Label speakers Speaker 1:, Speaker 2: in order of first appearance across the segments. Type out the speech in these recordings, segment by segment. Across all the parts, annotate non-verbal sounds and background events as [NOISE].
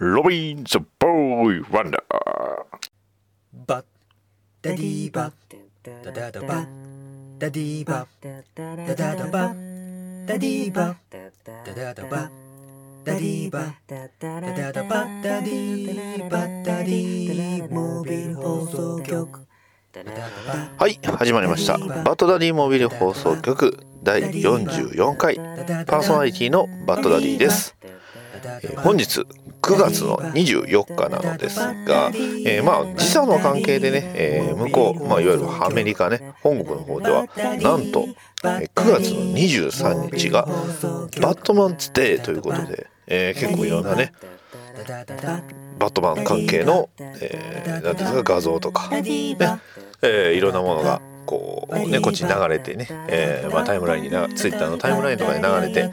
Speaker 1: ロビン・ザ・ボーイ・ワンダー。
Speaker 2: バッダディバッダダダバッダディバッダダダバッダディバッダダダバッダディバッダダダバッダディバッダディモービル放送局
Speaker 1: はい、始まりました。バッドダディモビル放送局第44回パーソナリティのバッドダディです。えー本日9月の24日なのですが、えーまあ時差の関係でね、えー向こう、まあ、いわゆるアメリカね本国の方ではなんと、9月の23日がバットマンズデーということで、えー結構いろんなねバットマン関係の、えー、なんていうんですか画像とか、ねえーいろんなものがこうねこっちに流れてね、えーまあ、タイムラインになツイッターのタイムラインとかに流れて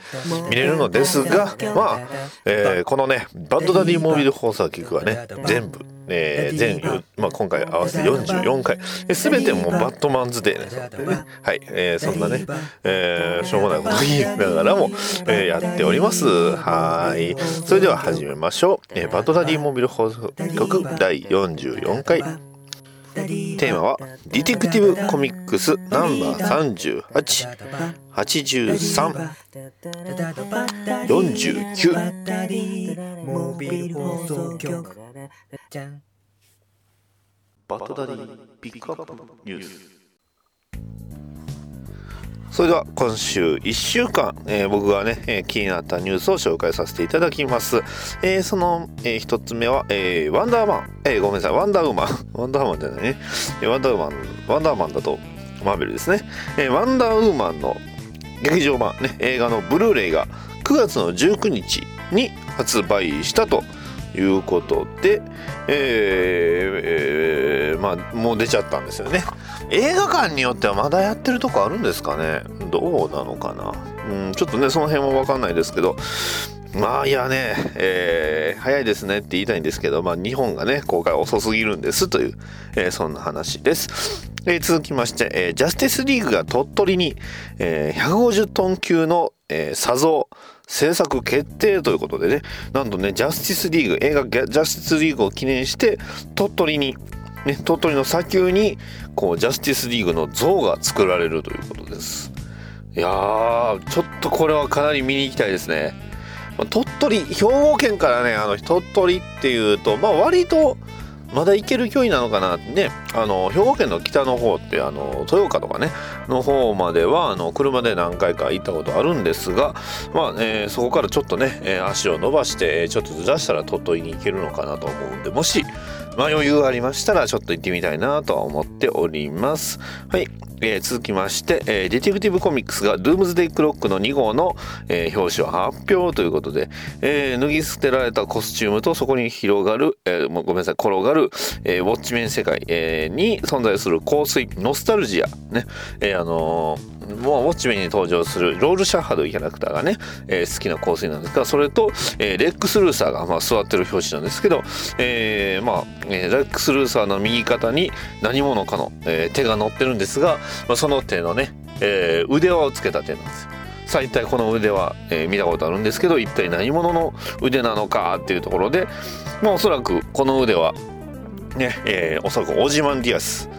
Speaker 1: 見れるのですがまあ、えーこのねバッドダディモービル放送局はね全部、えー全まあ、今回合わせて44回え全てもうバットマンズデーね。はい、えーそんなね、えーしょうもないこと言いながらも、えーやっております。はい。それでは始めましょう、えーバッドダディモビル放送局第44回。テーマは「 Detective Comics ナンバー388349
Speaker 2: モービル放送局。じゃん。
Speaker 1: バッドダディピックアップニュース」それでは今週1週間、えー僕がね、えー気になったニュースを紹介させていただきます。えーその、え1つ目は、えーワンダーマン、えーごめんなさい、ワンダーウーマン、[LAUGHS] ワンダーマンじゃないね、えーワンダーウーマン、ワンダーマンだとマーベルですね。えーワンダーウーマンの劇場版、ね、映画のブルーレイが9月の19日に発売したということで、えーえーまあもう出ちゃったんですよね。映画館によってはまだやってるとこあるんですかね？どうなのかな？うんちょっとねその辺は分かんないですけど。まあいやね、えー早いですねって言いたいんですけど、まあ、日本がね公開遅すぎるんですという、えーそんな話です、えー続きまして、えージャスティスリーグが鳥取に、えー150トン級の、えー、砂像制作決定ということでね。なんとねジャスティスリーグ映画ジャスティスリーグを記念して鳥取にね、鳥取の砂丘にこうジャスティスリーグの像が作られるということです。いやーちょっとこれはかなり見に行きたいですね。鳥取兵庫県からねあの鳥取っていうとまあ割とまだ行ける距離なのかな？ね。あの兵庫県の北の方ってあの豊岡とかね。の方まではあの車で何回か行ったことあるんですがまあ、えーそこからちょっとね、えー足を伸ばしてえちょっとずらしたら鳥取に行けるのかなと思うんでもしまあ、余裕ありましたらちょっと行ってみたいなとは思っております。はい。えー続きまして、えーディティクティブコミックスがドゥームズデイクロックの2号の、えー表紙を発表ということで、えー脱ぎ捨てられたコスチュームとそこに広がる、えーごめんなさい、転がる、えーウォッチメン世界、えーに存在する香水、ノスタルジア、ね、えーあのーもうウォッチメンに登場するロールシャッハというキャラクターがね、えー好きな香水なんですがそれと、えーレックス・ルーサーが、まあ、座ってる表紙なんですけど、えーまあえーレックス・ルーサーの右肩に何者かの、えー手が乗ってるんですが、まあ、その手のね、えー腕輪をつけた手なんですよ。さあ一体この腕は、えー見たことあるんですけど一体何者の腕なのかっていうところで、まあ、おそらくこの腕はね、えーおそらくオジマンディアス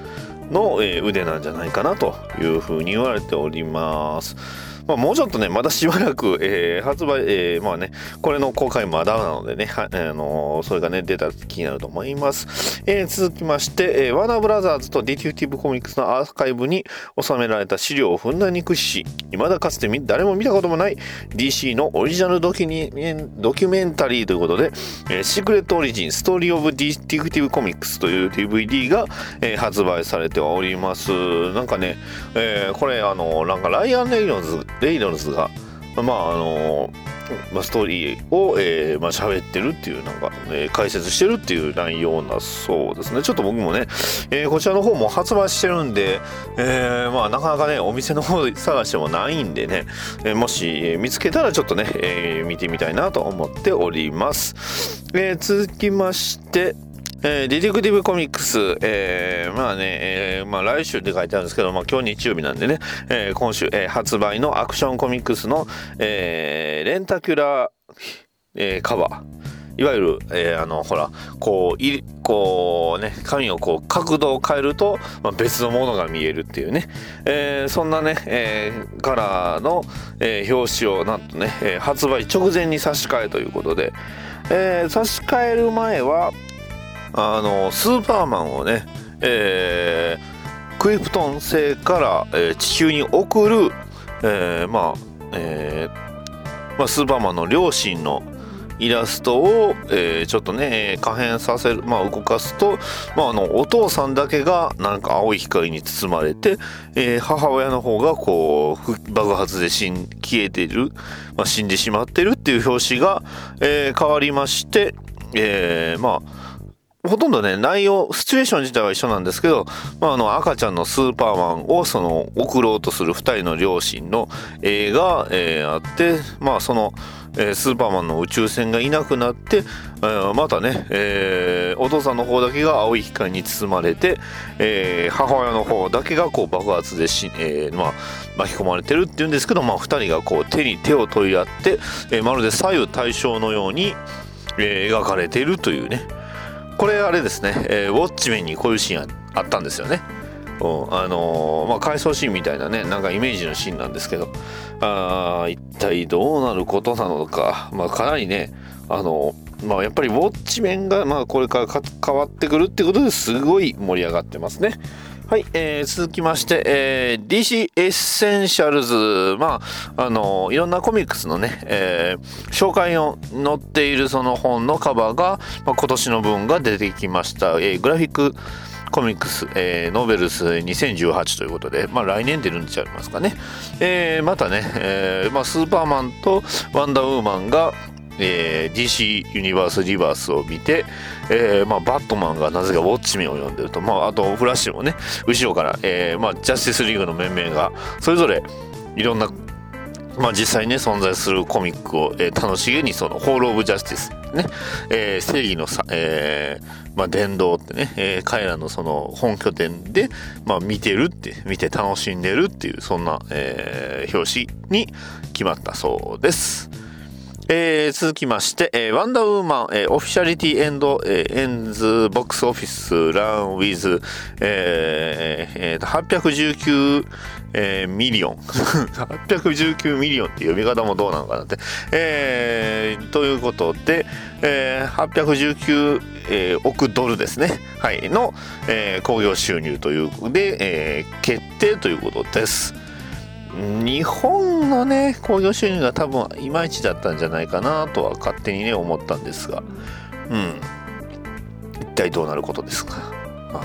Speaker 1: の、腕なんじゃないかなというふうに言われております。まあ、もうちょっとね、まだしばらく、えー発売、えーまあね、これの公開まだなのでね、はあのーそれがね、出たら気になると思います。えー続きまして、えーワーナーブラザーズとディティクティブコミックスのアーカイブに収められた資料をふんだんに駆使し、未だかつて誰も見たこともない DC のオリジナルドキュメンドキュメンタリーということで、えーシークレットオリジンストーリーオブディティクティブコミックスという DVD が、えー発売されております。なんかね、えーこれあのなんかライアン・レイノルズレイノルズがまああのまあ、ストーリーを、えーまあ喋ってるっていうなんか、えー解説してるっていう内容なそうですね。ちょっと僕もね、えーこちらの方も発売してるんで、えーまあなかなかねお店の方探してもないんでね、えーもし、えー見つけたらちょっとね、えー見てみたいなと思っております、えー続きましてえーディティクティブコミックス、えーまあね、えーまあ来週って書いてあるんですけど、まあ今日日曜日なんでね、えー今週、えー発売のアクションコミックスの、えーレンタキュラー、えーカバー、いわゆる、えー、あのほらこういこうね紙をこう角度を変えると、まあ、別のものが見えるっていうね、えー、そんなね、えー、カラーの、えー、表紙をなんとね、えー、発売直前に差し替えということで、えー、差し替える前はあのスーパーマンをね、えー、クリプトン星から、えー、地球に送る、えー、まあ、えーまあ、スーパーマンの両親のイラストを、えー、ちょっとね可変させる、まあ、動かすと、まあ、あのお父さんだけがなんか青い光に包まれて、えー、母親の方がこう爆発で死ん消えている、まあ、死んでしまってるっていう表紙が、えー、変わりまして、えー、まあほとんどね、内容、シチュエーション自体は一緒なんですけど、まあ、あの、赤ちゃんのスーパーマンを、その、送ろうとする二人の両親の映画、えー、あって、まあ、その、えー、スーパーマンの宇宙船がいなくなって、えー、またね、えー、お父さんの方だけが青い光に包まれて、えー、母親の方だけがこう爆発でし、えー、まあ、巻き込まれてるっていうんですけど、まあ、二人がこう手に手を取り合って、えー、まるで左右対称のように、えー、描かれているというね、これあれですね、えー、ウォッチメンにこういうシーンあったんですよね。うん、あのー、まあ、回想シーンみたいなね、なんかイメージのシーンなんですけど、あ一体どうなることなのか、まあ、かなりね、あのー、まあ、やっぱりウォッチメンが、まあ、これから変わってくるってことですごい盛り上がってますね。はい、えー、続きまして、えー、DC エッセンシャルズ、まあ、あの、いろんなコミックスのね、えー、紹介を載っているその本のカバーが、まあ、今年の分が出てきました。えー、グラフィックコミックス、えー、ノーベルス2018ということで、まあ来年出るんちゃいますかね。えー、またね、えー、まあスーパーマンとワンダーウーマンが、えー、DC ユニバースリバースを見て、えー、まあ、バットマンがなぜかウォッチメンを読んでると、まあ、あとフラッシュもね後ろから、えーまあ、ジャスティスリーグの面々がそれぞれいろんなまあ、実際にね存在するコミックを、えー、楽しげにそのホール・オブ・ジャスティスね、えー、正義のさ、えーまあ、伝道ってね、えー、彼らのその本拠点で、まあ、見てるって見て楽しんでるっていうそんな、えー、表紙に決まったそうです。えー、続きまして、えー、 Wonder Woman、えー、 officially end、えー、 ends box office run with、えー、えー、819、えー、 million。819 million って読み方もどうなのかなって。えー、ということで、えー、819、えー、億ドルですね。はい。の、えー、興行収入というで、えー、決定ということです。日本のね興行収入が多分いまいちだったんじゃないかなとは勝手にね思ったんですが。うん。一体どうなることですか？まあ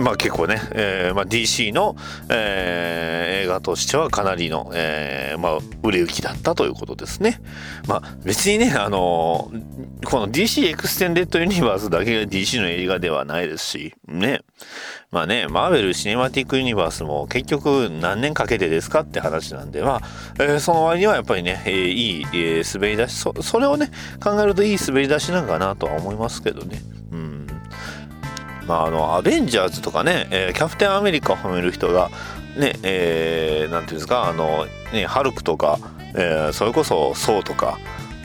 Speaker 1: まあ結構ね、えーまあ、DC の、えー、映画としてはかなりの、えーまあ、売れ行きだったということですね。まあ別にね、あのー、この DC エクステンデッドユニバースだけが DC の映画ではないですし、ね、まあね、マーベル・シネマティック・ユニバースも結局何年かけてですかって話なんで、まあ、えー、その割にはやっぱりね、えー、いい、えー、滑り出しそ、それをね、考えるといい滑り出しなんかなとは思いますけどね。まあ、あの、アベンジャーズとかね、えー、キャプテンアメリカを褒める人が、ね、えー、なんていうんですか、あの、ね、ハルクとか、えー、それこそ、ソウとか、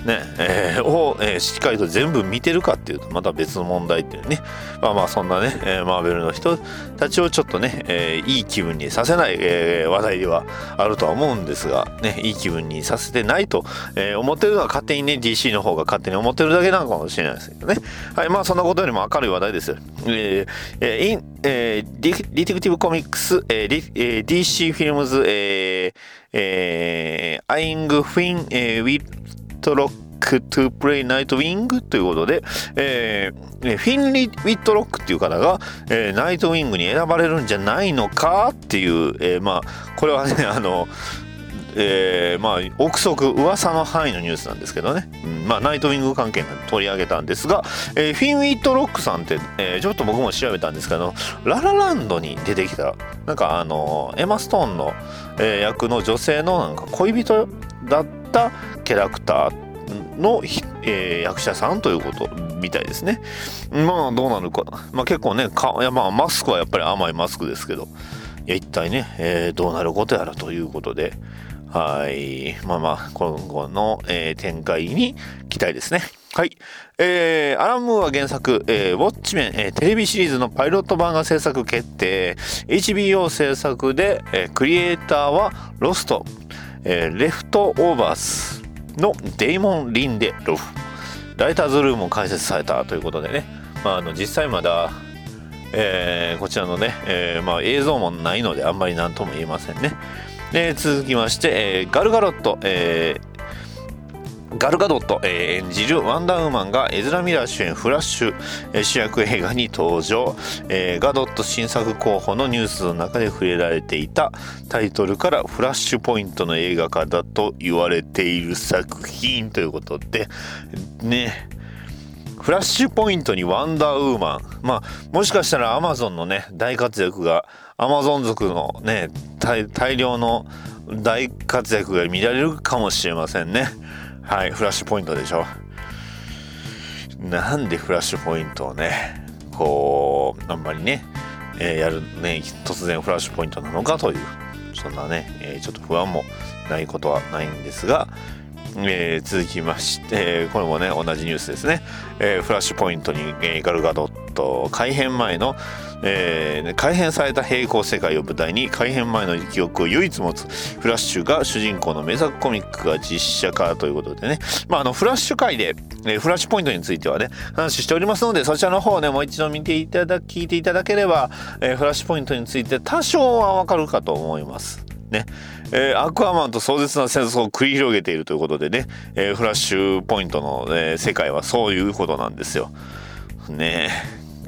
Speaker 1: ね、えー、を、えー、しっかりと全部見てるかっていうとまた別の問題っていうね。まあまあそんなね、えー、マーベルの人たちをちょっとね、えー、いい気分にさせない、えー、話題ではあるとは思うんですがねいい気分にさせてないと、えー、思ってるのは勝手にね DC の方が勝手に思ってるだけなのかもしれないですけどね。はいまあそんなことよりも明るい話題です。よえー、えー、 in えー、ディ Detective Comics、えー、DC Films、えーえー、 eyeing Finn、えー、 Wittrock to play Nightwing ということで、えー、フィンリー・ウィットロックっていう方が、えー、ナイトウィングに選ばれるんじゃないのかっていう、えー、まあこれはねあのえー、まあ憶測噂の範囲のニュースなんですけどね、うん、まあナイトウィング関係が取り上げたんですが、えー、フィン・ウィットロックさんって、えー、ちょっと僕も調べたんですけどララランドに出てきたなんかあのエマ・ストーンの、えー、役の女性のなんか恋人だったキャラクターの、えー、役者さんということみたいですね。まあどうなるかな。まあ結構ね、かいやまあマスクはやっぱり甘いマスクですけど、いや一体ね、えー、どうなることやらということで、はい。まあまあ、今後の、えー、展開に期待ですね。はい。えー、アラン・ムーは原作、えー、ウォッチメン、えー、テレビシリーズのパイロット版が制作決定。HBO 制作で、えー、クリエイターはロスト、えー、レフトオーバースのデイモン・リンデロフ。ライターズルームも開設されたということでね。まあ、あの、実際まだ、えー、こちらのね、えー、まあ、映像もないのであんまり何とも言えませんね。で続きまして、えー、ガルガロット、えーガルガドット、えー、演じるワンダーウーマンがエズラ・ミラー主演フラッシュ、えー、主役映画に登場、えー、ガドット新作候補のニュースの中で触れられていた。タイトルからフラッシュポイントの映画化だと言われている作品ということで。ね。フラッシュポイントにワンダーウーマン。まあもしかしたらアマゾンのね大活躍がアマゾン族のね大量の大活躍が見られるかもしれませんね。はい、フラッシュポイントでしょ。なんでフラッシュポイントをね、こう、あんまりね、えー、やるね、突然フラッシュポイントなのかという、そんなね、えー、ちょっと不安もないことはないんですが、えー、続きまして、これもね、同じニュースですね。えー、フラッシュポイントに、えー、ガルガドット、改編前の、えー、改変された平行世界を舞台に改変前の記憶を唯一持つフラッシュが主人公の名作コミックが実写化ということでね、まあ、あのフラッシュ界で、えー、フラッシュポイントについてはね話しておりますのでそちらの方をねもう一度見ていただ聞いていただければ、えー、フラッシュポイントについて多少はわかるかと思います。ねえー、アクアマンと壮絶な戦争を繰り広げているということでね、えー、フラッシュポイントの、え、世界はそういうことなんですよ。ねえ。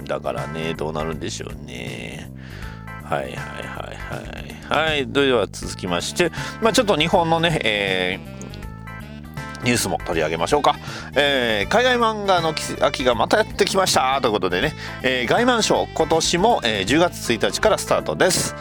Speaker 1: うんだからね、どうなるんでしょうね。はいはいはいはい。はい、では続きまして、まあちょっと日本のね、えー、ニュースも取り上げましょうか。えー、海外漫画の秋がまたやってきましたということでね、えー、外漫賞今年も、えー、10月1日からスタートです。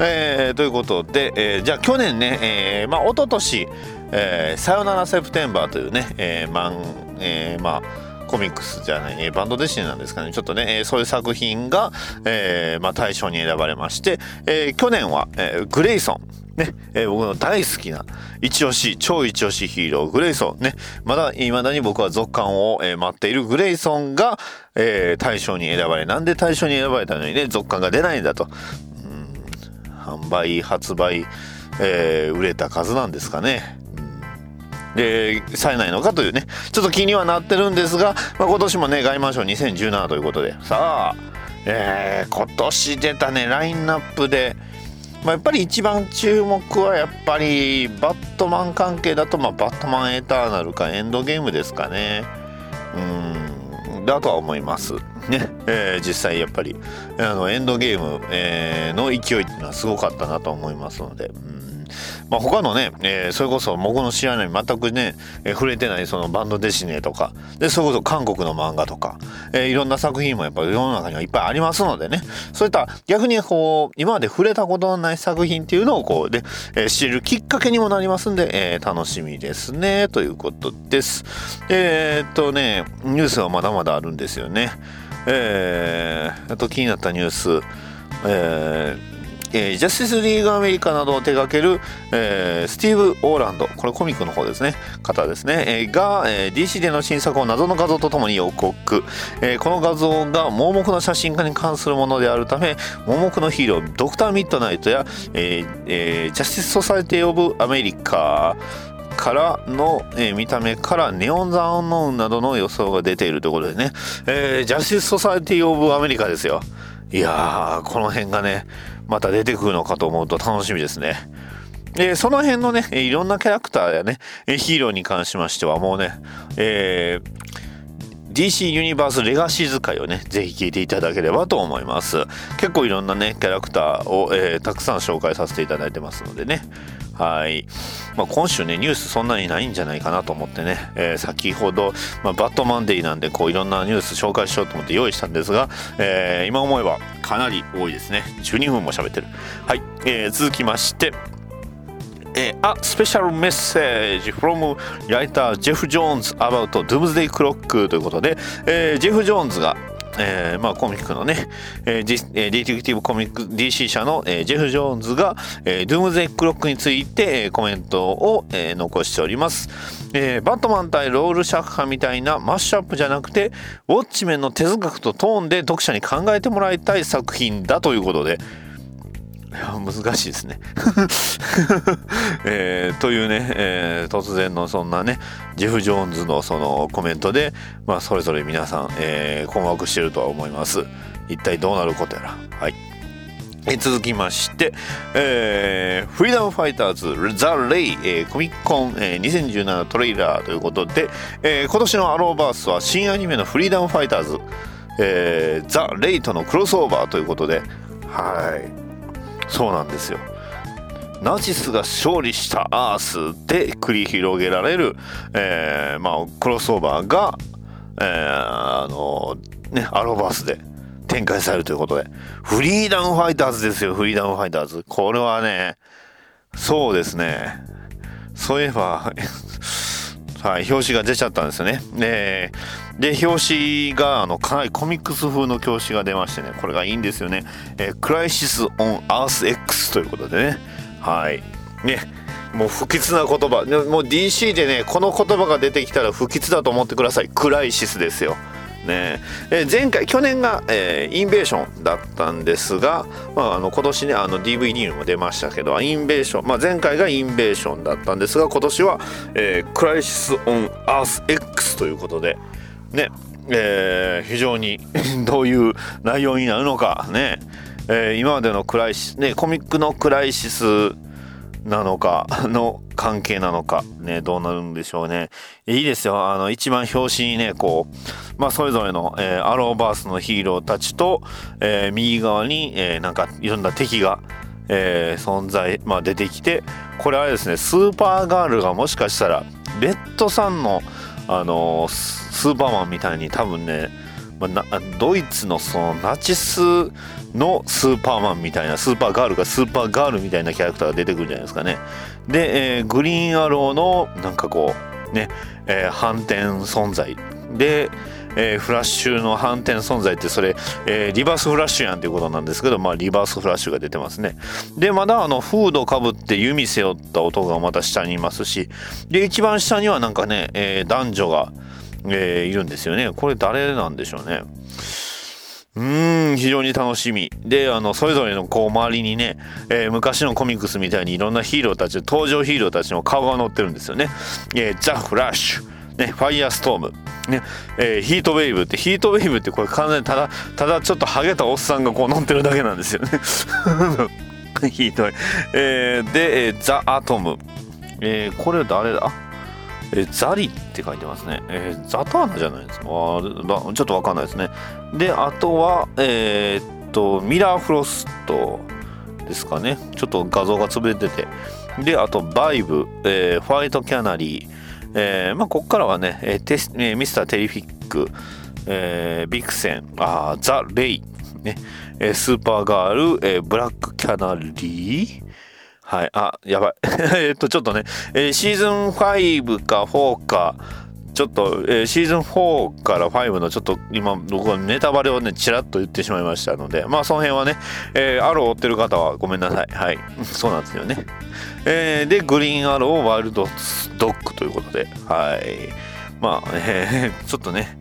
Speaker 1: えー、ということで、えー、じゃあ去年ね、えー、まあ一昨年、えー、さよならセプテンバーというね、えー、マン、えー、まあコミックスじゃない、え、バンドデシネなんですかね。ちょっとね、えー、そういう作品が、えー、まあ、大賞に選ばれまして、えー、去年は、えー、グレイソン。ね、えー、僕の大好きな、一押し、超一押しヒーロー、グレイソン。ね、まだ、未だに僕は続刊を、えー、待っているグレイソンが、えー、大賞に選ばれ、なんで大賞に選ばれたのにね、続刊が出ないんだと。うん、販売、発売、えー、売れた数なんですかね。で、されないのかというね、ちょっと気にはなってるんですが、まあ、今年もね、外満賞2017ということで、さあ、えー、今年出たね、ラインナップで、まあ、やっぱり一番注目はやっぱりバットマン関係だと、まあ、バットマンエターナルかエンドゲームですかね。うん、だとは思います。ね、[LAUGHS] えー、実際やっぱりあのエンドゲーム、えー、の勢いっていうのはすごかったなと思いますので。うんまあ、他のね、えー、それこそ僕の知らない全くね、えー、触れてないそのバンドデシネとかでそれこそ韓国の漫画とか、えー、いろんな作品もやっぱ世の中にはいっぱいありますのでね。そういった逆にこう今まで触れたことのない作品っていうのをこうで、えー、知るきっかけにもなりますんで、えー、楽しみですねということです。えー、っとねニュースはまだまだあるんですよね。えー、あと気になったニュースえーえー、ジャスティスリーグアメリカなどを手掛ける、えー、スティーブ・オーランド、これコミックの方ですね、方ですね、えー、が、えー、DC での新作を謎の画像とともに予告、えー、この画像が盲目の写真家に関するものであるため、盲目のヒーロー、ドクター・ミッドナイトや、えーえー、ジャスティス・ソサイティ・オブ・アメリカ、からの、えー、見た目からネオン・ザ・アンノーンなどの予想が出ているということでね、えー、ジャスティス・ソサイティ・オブ・アメリカですよ。いやー、この辺がね、また出てくるのかと思うと楽しみですね。で、その辺のね、いろんなキャラクターやね、ヒーローに関しましてはもうね、えー、DC ユニバースレガシーズ回をね、ぜひ聞いていただければと思います。結構いろんなね、キャラクターを、えー、たくさん紹介させていただいてますのでね。はい。まあ、今週ね、ニュースそんなにないんじゃないかなと思ってね、えー、先ほど、まあ、バットマンデーなんで、こういろんなニュース紹介しようと思って用意したんですが、えー、今思えばかなり多いですね。12分も喋ってる。はい。えー、続きまして、えー、A Special Message from Writer Geoff Johns about Doomsday Clock ということで、えー、ジェフ・ジョーンズがえーまあ、コミックのね、えーディえディティクティブコミック DC 社の、えージェフ・ジョーンズが、えー、 Doomsday Clock について、えーコメントを、えー残しております、えーバットマン対ロールシャッハみたいなマッシュアップじゃなくてウォッチメンの哲学とトーンで読者に考えてもらいたい作品だということで難しいですね、[LAUGHS] えーというね、えー突然のそんなねジェフ・ジョーンズのそのコメントで、まあ、それぞれ皆さん、えー困惑してるとは思います。一体どうなることやら。はい。えー続きまして、えーフリーダムファイターズザ・レイ、えーコミックコン、えー2017トレーラーということで、えー今年のアローバースは新アニメのフリーダムファイターズ、えーザ・レイとのクロスオーバーということではい。そうなんですよ。ナチスが勝利したアースで繰り広げられる、えーまあ、クロスオーバーが、えーあのね、アロバースで展開されるということで。フリーダムファイターズですよフリーダムファイターズ。これはねそうですね。そういえばはい、表紙が出ちゃったんですよね。で、で表紙があのかなりコミックス風の表紙が出ましてね、これがいいんですよね。えークライシス・オン・アース X ということでね、はい。ね、もう不吉な言葉。もう DC でね、この言葉が出てきたら不吉だと思ってください。クライシスですよ。ね。えー前回去年が、えーインベーションだったんですが、まあ、あの今年ねあの DVD にも出ましたけどインベーション、まあ、前回がインベーションだったんですが今年は、えークライシス・オン・アース X ということでねえー非常に [LAUGHS] どういう内容になるのかね、えー今までのクライシスねコミックのクライシスなのかの関係なのかねどうなるんでしょうね。いいですよ。あの一番表紙にねこうまあそれぞれの、えーアローバースのヒーローたちと、えー右側に、えーなんかいろんな敵が、えー存在、まあ、出てきてこれあれですねスーパーガールがもしかしたらレッドさんのあのースーパーマンみたいに多分ねまあドイツのそのナチスのスーパーマンみたいなスーパーガールがスーパーガールみたいなキャラクターが出てくるんじゃないですかねで、えーグリーンアローのなんかこうね、えー反転存在で、えーフラッシュの反転存在ってそれ、えーリバースフラッシュやんっていうことなんですけどまあリバースフラッシュが出てますねでまだあのフードかぶって弓背負った男がまた下にいますしで一番下にはなんかね、えー男女がえーいるんですよね。これ誰なんでしょうね。うーん、非常に楽しみ。で、あの、それぞれのこう周りにね、えー昔のコミックスみたいにいろんなヒーローたち、登場ヒーローたちの顔が載ってるんですよね。えーザ・フラッシュ、ね、ファイヤーストーム、ね、えーヒートウェーブって、ヒートウェーブってこれ完全にただ、ただちょっとハゲたおっさんがこう乗ってるだけなんですよね。ヒートウェーブ。えーで、ザ・アトム。えーこれ誰だ？えザリって書いてますね。えーザターナじゃないですか。ちょっとわかんないですね。で、あとは、えーっと、ミラーフロストですかね。ちょっと画像が潰れてて。で、あと、バイブ、えーファイトキャナリー、えーまあ、ここからはね、えーテスえミスターテリフィック、えービクセン、あザ・レイ、ね、えスーパーガール、えーブラックキャナリー、はい。あ、やばい。[LAUGHS] えっと、ちょっとね、えーシーズン5か4か、ちょっと、えーシーズン4から5のちょっと今、僕はネタバレをね、ちらっと言ってしまいましたので、まあ、その辺はね、えーアロー追ってる方はごめんなさい。はい。[LAUGHS] そうなんですよね。えーで、グリーンアローワイルドドッグということで、はい。まあ、えー [LAUGHS] ちょっとね、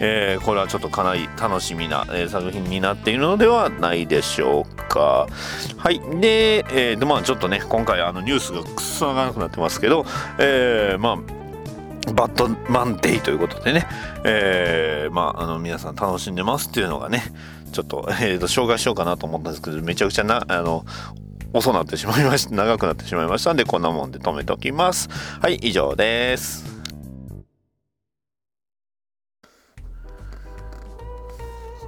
Speaker 1: えーこれはちょっとかなり楽しみな、えー作品になっているのではないでしょうか。はい。で、えーでまあちょっとね、今回あのニュースがくっそ長くなってますけど、えーまあ、バットマンデイということでね、えーまあ、あの皆さん楽しんでますっていうのがね、ちょっと、えーと紹介しようかなと思ったんですけど、めちゃくちゃな、あの、遅なってしまいました、長くなってしまいましたんで、こんなもんで止めておきます。はい、以上です。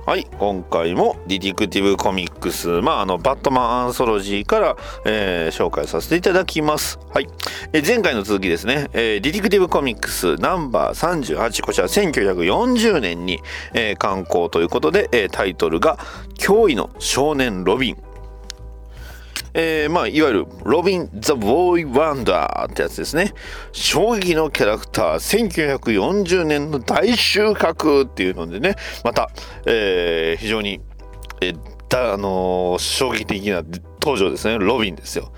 Speaker 1: はい、今回もディティクティブコミックス、まあ、あの、バットマンアンソロジーから、えー紹介させていただきます。はい。え前回の続きですね、えーディティクティブコミックスナンバー38、こちら1940年に、えー刊行ということで、えタイトルが、驚異の少年ロビン。えー、まあ、いわゆるロビン・ザ・ボーイ・ワンダーってやつですね。衝撃のキャラクター、1940年の大収穫っていうのでね、また、えー、非常に、えー、だあのー、衝撃的な登場ですね。ロビンですよ。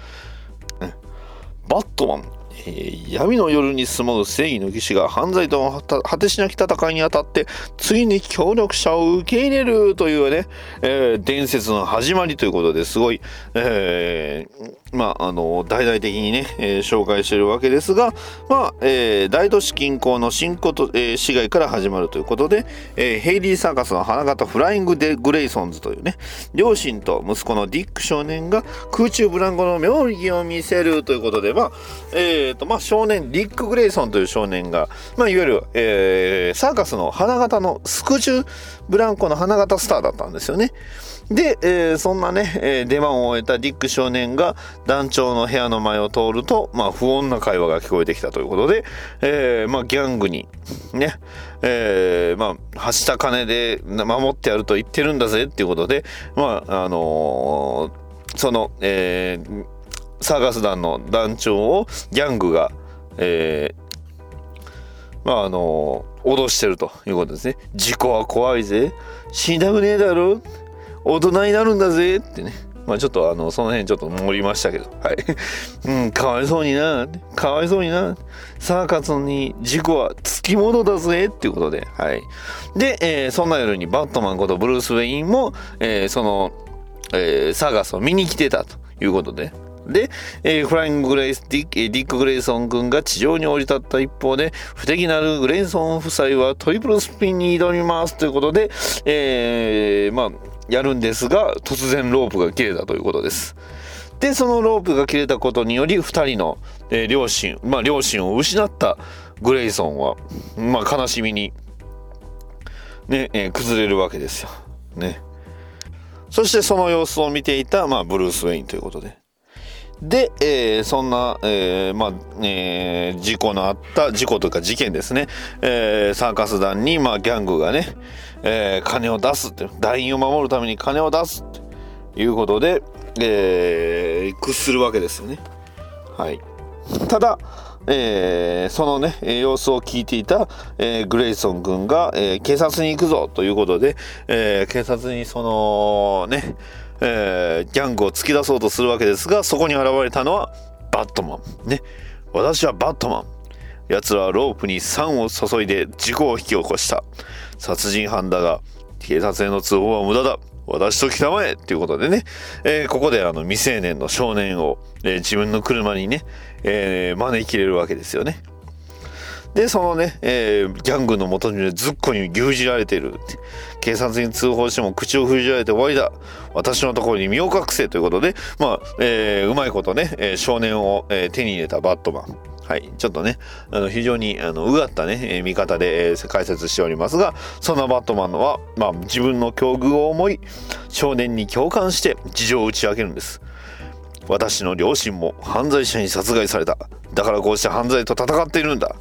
Speaker 1: バットマン、えー、闇の夜に住む正義の騎士が犯罪との果てしなき戦いにあたってついに協力者を受け入れるというね、えー、伝説の始まりということですごい、えー、まあ、あの大々的にね、えー、紹介してるわけですが、まあえー、大都市近郊の新こと、えー、市街から始まるということで、えー、ヘイリーサーカスの花形フライング・デ・グレイソンズというね両親と息子のディック少年が空中ブランコの妙義を見せるということで、まあえーとまあ、少年ディック・グレイソンという少年が、まあ、いわゆる、えー、サーカスの花形のスクチュブランコの花形スターだったんですよね。で、えー、そんなね、えー、出番を終えたディック少年が団長の部屋の前を通ると、まあ、不穏な会話が聞こえてきたということで、えー、まあ、ギャングに、ね、えー、まあ、はした金で守ってやると言ってるんだぜっていうことで、まあ、あの、その、えー、サーカス団の団長をギャングが、えー、まあ、あの、脅してるということですね。事故は怖いぜ。死にたくねえだろ大人になるんだぜってね。まあちょっとあの、その辺ちょっと盛りましたけど。はい。[LAUGHS] うん、かわいそうにな。かわいそうにな。サーカスに事故はつきものだぜっていうことで。はい。で、えー、そんな夜にバットマンことブルース・ウェインも、えー、その、えー、サーカスを見に来てたということで。で、えー、フライング・グレイスディディック・グレイソン君が地上に降り立った一方で、不敵なるグレイソン夫妻はトリプルスピンに挑みますということで、えー、まあ、やるんですが、突然ロープが切れたということです。で、そのロープが切れたことにより、2人の、えー、両親、まあ、両親を失ったグレイソンは、まあ、悲しみに、ね、えー、崩れるわけですよ。ね。そしてその様子を見ていた、まあ、ブルース・ウェインということで。で、えー、そんな、えー、まあ、えー、事故のあった、事故というか事件ですね。えー、サーカス団に、まあ、ギャングがね、えー、金を出すって、団員を守るために金を出すっていうことで、えー、屈するわけですよね。はい。ただ、えー、そのね、様子を聞いていた、えー、グレイソン君が、えー、警察に行くぞということで、えー、警察にそのね、えー、ギャングを突き出そうとするわけですが、そこに現れたのはバットマン。ね。私はバットマン。奴らはロープに酸を注いで事故を引き起こした。殺人犯だが、警察への通報は無駄だ。私と来たまえっていうことでね、えー、ここであの未成年の少年を、えー、自分の車にね、えー、招き入れるわけですよね。で、そのね、えー、ギャングの元にねずっこに牛耳られている。警察に通報しても口を封じられて終わりだ。私のところに身を隠せということで、まあ、えー、うまいことね、えー、少年を、えー、手に入れたバットマン。はい。ちょっとね、あの、非常に、あの、うがったね、え、見方で、え、解説しておりますが、そんなバットマンのは、まあ、自分の境遇を思い、少年に共感して事情を打ち明けるんです。私の両親も犯罪者に殺害された。だからこうして犯罪と戦っているんだ。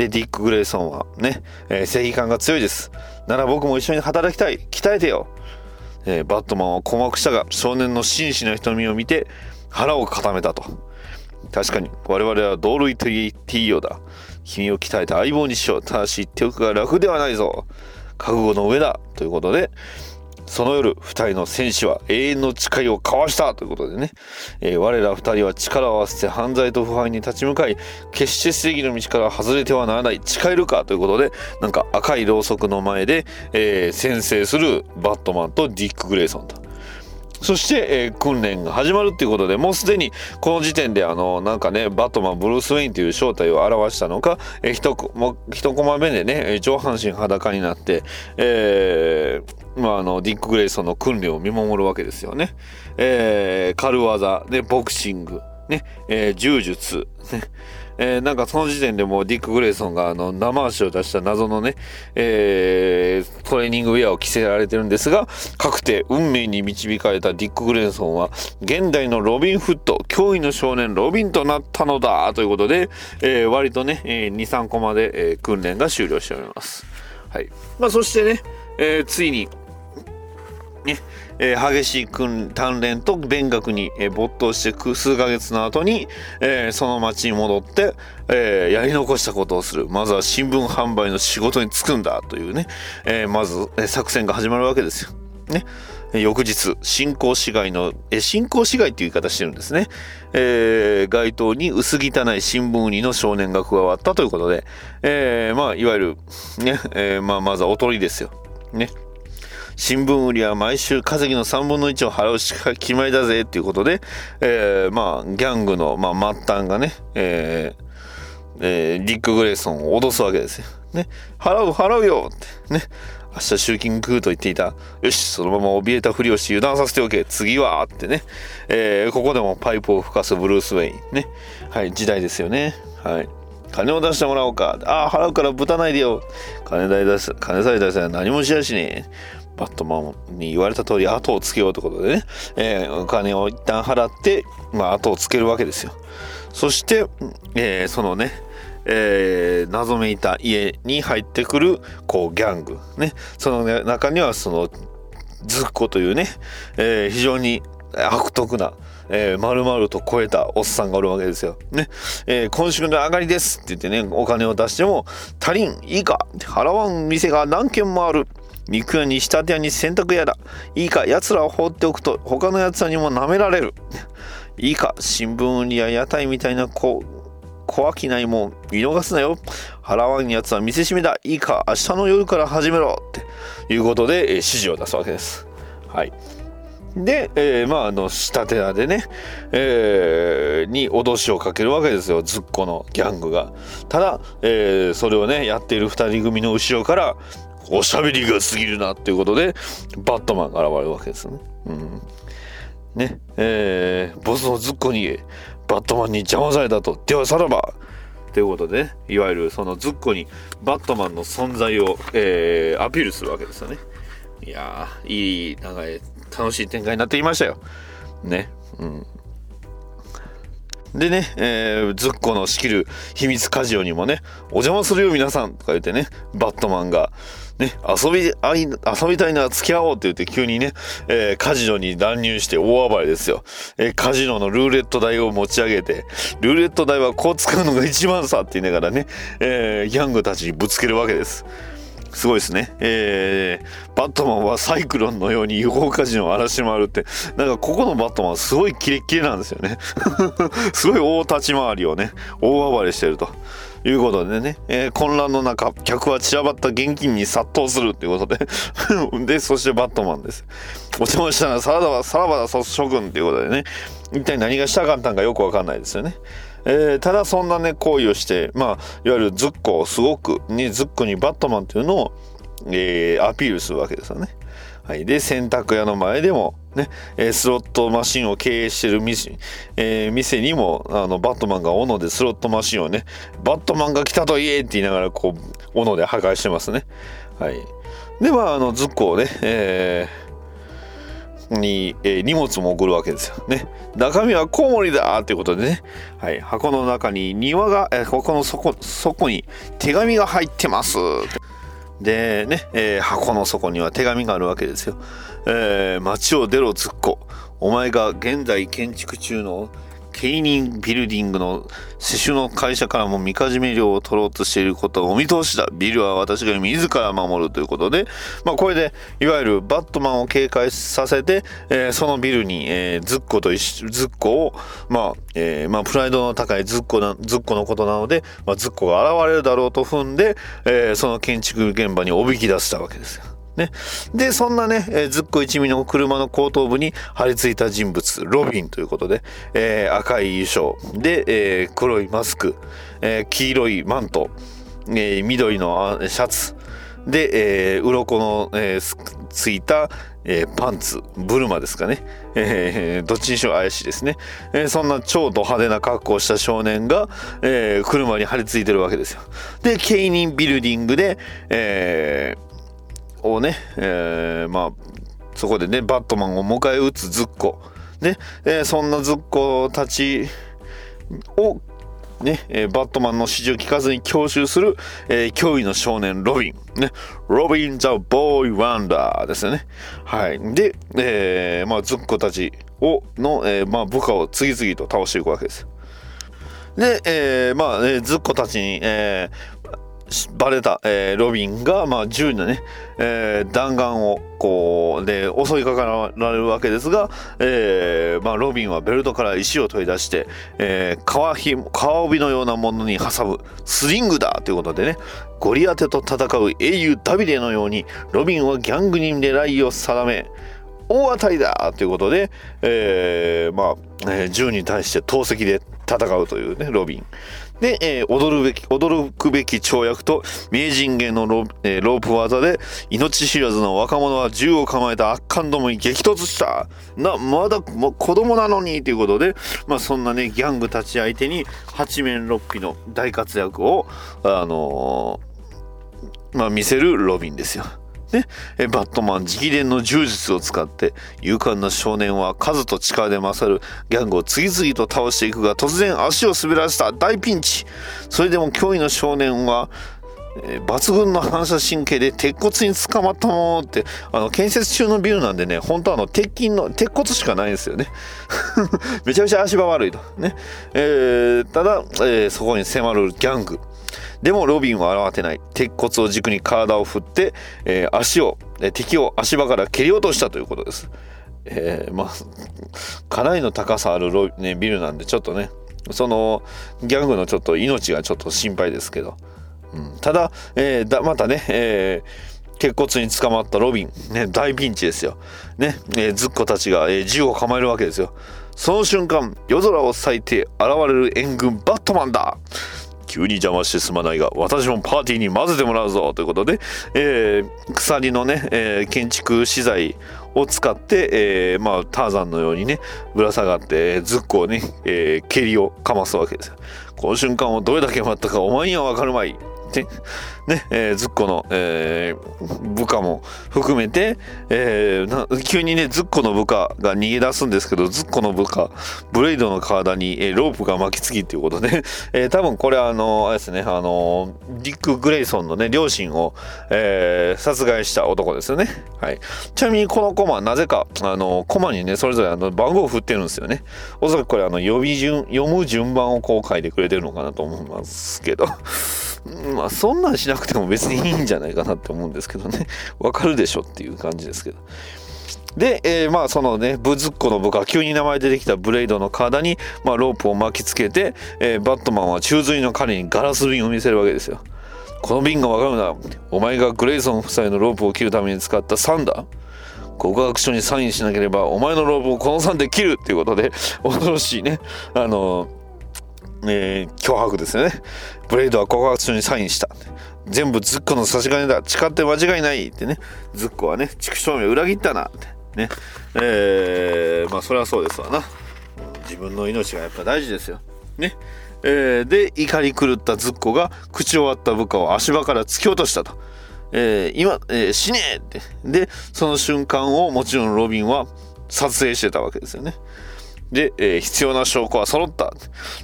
Speaker 1: で、ディック・グレイソンはね、えー、正義感が強いです。なら僕も一緒に働きたい。鍛えてよ。えー、バットマンは困惑したが、少年の真摯な瞳を見て腹を固めたと。確かに、我々は同類と言っていいようだ。君を鍛えた相棒にしよう。ただし、手おくが楽ではないぞ。覚悟の上だ。ということで、その夜、二人の戦士は永遠の誓いを交わしたということでね、えー、我ら二人は力を合わせて犯罪と腐敗に立ち向かい、決して正義の道から外れてはならない、誓えるかということで、なんか赤いろうそくの前で、えー、先制するバットマンとディック・グレイソンと。そして、えー、訓練が始まるっていうことで、もうすでにこの時点であの、なんかね、バットマン、ブルース・ウェインという正体を表したのか、えー、一コ一コマ目でね、上半身裸になって、えー、まあ、あの、ディック・グレイソンの訓練を見守るわけですよね。えー、軽技、ね、ボクシング、ね、えー、柔術、ね、えー、なんかその時点でもうディック・グレイソンがあの生足を出した謎のね、えー、トレーニングウェアを着せられてるんですが、かくて運命に導かれたディック・グレイソンは、現代のロビン・フット、驚異の少年ロビンとなったのだということで、えー、割とね、えー、2、3コマで、えー、訓練が終了しております。はい。まあそしてね、えー、ついに、ねえー激しい訓鍛錬と勉学に、えー没頭して数ヶ月の後に、えーその町に戻って、えーやり残したことをする。まずは新聞販売の仕事に就くんだというね、えーまず、えー作戦が始まるわけですよ。ね、翌日新興市街の、え新興市街っていう言い方してるんですね、えー街頭に薄汚い新聞売りの少年が加わったということで、えーまあいわゆるね、えーまあまずはおとりですよ。ね。新聞売りは毎週稼ぎの3分の1を払うしか決まりだぜっていうことで、えーまあギャングの、まあ、末端がね、えーえーリック・グレイソンを脅すわけですよ。ね、払う払うよって。ね。明日集金食うと言っていた。よしそのまま怯えたふりをして油断させておけ。次はってね、えーここでもパイプを吹かすブルース・ウェイン。ね。はい時代ですよね。はい。金を出してもらおうか。ああ払うからぶたないでよ。金代出す金さえ出せば何もしやしねえ。バットマンに言われた通り後をつけようということでね、えーお金を一旦払って、まあ、後をつけるわけですよそして、えーそのねえー謎めいた家に入ってくるこうギャングねその、ね、中にはそのズッコというね、えー非常に悪徳な、えー、丸々と超えたおっさんがおるわけですよ。ね。えー今週の上がりですって言ってね、お金を出しても、足りん、いいか、払わん店が何軒もある。肉屋に仕立て屋に洗濯屋だ。いいか、奴らを放っておくと、他の奴らにも舐められる。いいか、新聞売りや屋台みたいなこう、小商いも見逃すなよ。払わんやつは見せしめだ。いいか、明日の夜から始めろ。っていうことで、えー指示を出すわけです。はい。で、えーまあ、あの、仕立て屋でね、えーに脅しをかけるわけですよ。ずっこのギャングが。ただ、えーそれをね、やっている二人組の後ろから、おしゃべりが過ぎるなっていうことで、バットマンが現れるわけですね。うん。ね、えーボスのズッコにバットマンに邪魔されたと。ではさらば。ということで、ね、いわゆるそのズッコにバットマンの存在を、えーアピールするわけですよね。いやーいい長い楽しい展開になってきましたよ。ね。うん。でね、えー、ズッコの仕切る秘密カジオにもね、お邪魔するよ皆さんとか言ってね、バットマンが、ね、遊びあい、遊びたいなら付き合おうって言って急にね、えーカジノに乱入して大暴れですよ。えーカジノのルーレット台を持ち上げて、ルーレット台はこう使うのが一番さって言いながらね、えーギャングたちにぶつけるわけです。すごいですね。えー、バットマンはサイクロンのように違法カジノを荒らし回るって、なんかここのバットマンはすごいキレッキレなんですよね。[LAUGHS] すごい大立ち回りをね、大暴れしてると。いうことでね、えー混乱の中、客は散らばった現金に殺到するっていうことで、[LAUGHS] で、そしてバットマンです。お邪魔したらさらば、さらばだ諸君っていうことでね、一体何がしたかったんかよくわかんないですよね。えーただそんなね行為をしてまあいわゆるズッコをすごくねズッコにバットマンっていうのを、えーアピールするわけですよね。はい、で洗濯屋の前でも、ねえスロットマシンを経営してる店,、えー店にもあのバットマンが斧でスロットマシンをねバットマンが来たと言えって言いながらこう斧で破壊してますね。はい、でまああのズッコをね、えーに、えー荷物も送るわけですよね。中身はコウモリだっていうことでね、はい、箱の中に庭が、えー箱の底底に手紙が入ってますでね、えー箱の底には手紙があるわけですよ。えー街を出ろズッコ。お前が現在建築中のケイニンビルディングの施主の会社からもみかじめ料を取ろうとしていることはお見通しだ。ビルは私が自ら守るということで、まあこれでいわゆるバットマンを警戒させて、えーそのビルに、えーズッコと一緒ズッコを、まあ、えーまあプライドの高いズッコな、ズッコのことなので、まあ、ズッコが現れるだろうと踏んで、えーその建築現場におびき出したわけですよ。ね、でそんなね、えーズッコ一味の車の後頭部に張り付いた人物ロビンということで、えー赤い衣装。で、えー黒いマスク、えー黄色いマント、えー緑のシャツ。で、えー鱗の、えーついた、えーパンツ。ブルマですかね、えーどっちにしろ怪しいですね、えーそんな超ド派手な格好をした少年が、えー車に張り付いてるわけですよ。でケイニンビルディングで、えーをね、えーまあそこでねバットマンを迎え撃つズッコね、えーそんなズッコたちをね、えーバットマンの指示を聞かずに強襲する、えー脅威の少年ロビン。ね、ロビン・ザ・ボーイ・ワンダーですよね。はい。で、えーまあ、ズッコたちを、の、えーまあ、部下を次々と倒していくわけです。で、えーまあ、えーズッコたちに、えーバレた、えーロビンが、まあ、銃のね、えー弾丸をこうで襲いかかられるわけですが、えーまあ、ロビンはベルトから石を取り出して、えー革ひ革帯のようなものに挟むスリングだということでねゴリアテと戦う英雄ダビデのようにロビンはギャングに狙いを定め大当たりだということで、えーまあ、えー銃に対して投石で戦うというね、ロビン。で、えー驚るべき、驚くべき跳躍と名人芸のロ,、えーロープ技で命知らずの若者は銃を構えた圧巻どもに激突した。な、まだも子供なのにということで、まあそんなね、ギャングたち相手に八面六臂の大活躍を、あのーまあ見せるロビンですよ。ね、えバットマン直伝の柔術を使って勇敢な少年は数と力で勝るギャングを次々と倒していくが突然足を滑らせた大ピンチ。それでも驚異の少年は、えー抜群の反射神経で鉄骨に捕まったものってあの建設中のビルなんでね本当あの鉄筋の鉄骨しかないんですよね。[LAUGHS] めちゃめちゃ足場悪いと。ね、えーただ、えーそこに迫るギャング。でもロビンは慌てない鉄骨を軸に体を振って、えー足を、えー敵を足場から蹴り落としたということです。えーまあかなりの高さあるロ、ね、ビルなんでちょっとねそのギャングのちょっと命がちょっと心配ですけど、うん、ただ,、えーだまたね、えー鉄骨に捕まったロビン、ね、大ピンチですよ。ね、えーズッコたちが、えー銃を構えるわけですよ。その瞬間、夜空を裂いて現れる援軍バットマンだ急に邪魔してすまないが私もパーティーに混ぜてもらうぞということで、えー鎖のね、えー建築資材を使って、えーまあ、ターザンのようにねぶら下がってずっこをね、えー蹴りをかますわけですこの瞬間をどれだけ待ったかお前には分かるまい。ってね、えーズッコの、えー部下も含めて、えー急にねズッコの部下が逃げ出すんですけどズッコの部下ブレイドの体に、えーロープが巻きつきということで、[LAUGHS] えー多分これはあのあれですねあのディック・グレイソンのね両親を、えー殺害した男ですよね。はい。ちなみにこのコマなぜかあのコマにねそれぞれあの番号を振ってるんですよね。おそらくこれあの予備順読む順番をこう書いてくれてるのかなと思いますけど。[LAUGHS] まあそんなんしなくても別にいいんじゃないかなって思うんですけどね。[LAUGHS] わかるでしょっていう感じですけど。で、えーまあそのねブズッコの部下急に名前出てきたブレイドの体に、まあ、ロープを巻きつけて、えーバットマンは宙吊りの彼にガラス瓶を見せるわけですよ。この瓶がわかるなお前がグレイソン夫妻のロープを切るために使ったサンダー。告白書にサインしなければお前のロープをこの3で切るっていうことで [LAUGHS] 恐ろしいね。あのえー脅迫ですよね。ブレイドは告白書にサインした。全部ズッコの差し金だ。誓って間違いないってね。ズッコはね畜生め裏切ったなって。ね。えーまあそれはそうですわな。自分の命がやっぱ大事ですよ。ね。えーで怒り狂ったズッコが口を割った部下を足場から突き落としたと。えー今、えー死ねえって。で、その瞬間をもちろんロビンは撮影してたわけですよね。で、えー必要な証拠は揃った。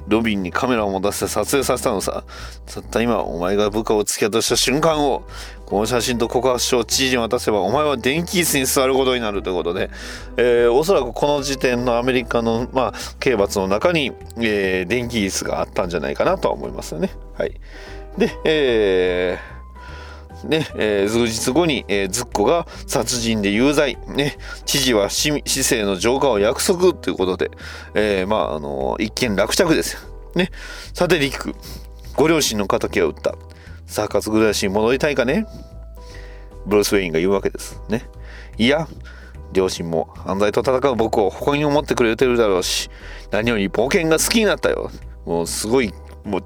Speaker 1: ロビンにカメラを持たせて撮影させたのさ。たった今、お前が部下を突き落とした瞬間を、この写真と告白書を知事に渡せば、お前は電気椅子に座ることになるということで、えーおそらくこの時点のアメリカの、まあ、刑罰の中に、えー電気椅子があったんじゃないかなとは思いますよね。はい。で、えーね、えー数日後に、えーズッコが殺人で有罪、ね、知事は市政の浄化を約束ということで、えーまあ、あの一見落着ですよ。ね。さて、リック、ご両親の敵を撃った。サーカス暮らしに戻りたいかねブルース・ウェインが言うわけです。ね。いや、両親も犯罪と戦う僕を誇りに思ってくれてるだろうし、何より冒険が好きになったよ。もうすごい、もう